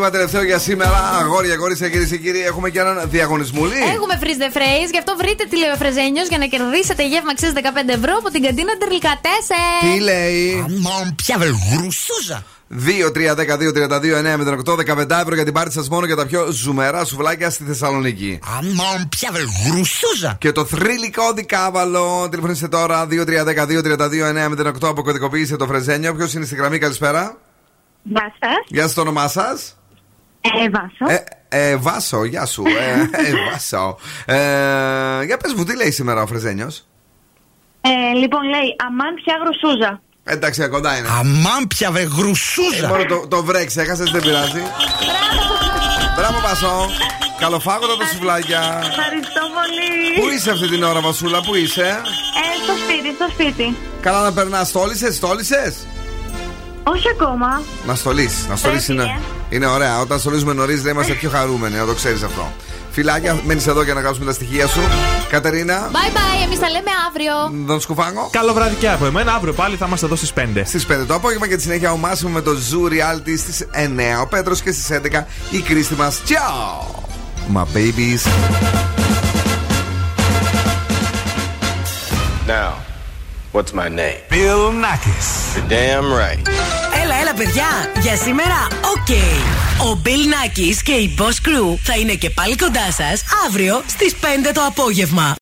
[SPEAKER 7] θέμα τελευταίο για σήμερα. Αγόρια, κορίτσια, κυρίες και κύριοι, έχουμε και έναν διαγωνισμό.
[SPEAKER 4] Έχουμε freeze the phrase, γι' αυτό βρείτε τηλεφρεζένιο για να κερδίσετε γεύμα 15 ευρώ από την καντίνα Τερλικά 4.
[SPEAKER 7] Τι λέει;
[SPEAKER 23] Αμάν, πια βελγρουσούζα.
[SPEAKER 7] 2-3-10-2-32-9-08-15 ευρώ για την πάρτι σας μόνο για τα πιο ζουμερά σουβλάκια στη Θεσσαλονίκη.
[SPEAKER 23] Αμάν, πια βελγρουσούζα.
[SPEAKER 7] Και το θρηλυκό δικάβαλο. Τηλεφωνήστε τώρα 2-3-10-2-32-9-8 αποκωδικοποιήστε το φρεζένιο. Ποιος είναι στη γραμμή, καλησπέρα.
[SPEAKER 21] Γεια σας.
[SPEAKER 7] Γεια σας, το όνομά σας.
[SPEAKER 21] Ε, ε, Βάσο.
[SPEAKER 7] Ε, ε γεια σου. Ε, ε, για πες μου, τι λέει σήμερα ο Φρεζένιος;
[SPEAKER 21] λοιπόν, λέει, αμάν πια γρουσούζα.
[SPEAKER 7] Εντάξει, κοντά είναι.
[SPEAKER 23] Αμάν πια βρε γρουσούζα.
[SPEAKER 7] μόνο το, το βρέξε, έχασες, δεν πειράζει. Μπράβο, Βάσο. Καλοφάγοντα τα σουβλάκια.
[SPEAKER 21] Ευχαριστώ πολύ.
[SPEAKER 7] Πού είσαι αυτή την ώρα, Βασούλα, πού είσαι;
[SPEAKER 21] Ε, στο σπίτι, στο σπίτι.
[SPEAKER 7] Καλά να περνάς, στόλισες, στόλισες;
[SPEAKER 21] Όχι ακόμα.
[SPEAKER 7] Να στολεί. Να
[SPEAKER 21] στολεί
[SPEAKER 7] είναι. Ε. είναι. Ωραία. Όταν στολίζουμε νωρίς δεν είμαστε ε. πιο χαρούμενοι, να το ξέρεις αυτό. Φιλάκια, μένεις εδώ για να κάψουμε τα στοιχεία σου. Κατερίνα.
[SPEAKER 4] Bye bye, εμείς τα λέμε αύριο.
[SPEAKER 7] Τον σκουφάγω.
[SPEAKER 3] Καλό βράδυ και από εμένα. Αύριο πάλι θα είμαστε εδώ στις 5.
[SPEAKER 7] Στις 5 το απόγευμα και τη συνέχεια ο Μάσιμο με το Zoo Reality στις 9. Ο Πέτρος και στις 11 η Κρίστη μας. Ciao! My babies.
[SPEAKER 23] Now what's my name?
[SPEAKER 24] Bill Nakis.
[SPEAKER 23] You're damn right.
[SPEAKER 2] Έλα, έλα, παιδιά. Για σήμερα, οκ. Ο Bill Nackis και η Boss Crew θα είναι και πάλι κοντά σας αύριο στις 5 το απόγευμα.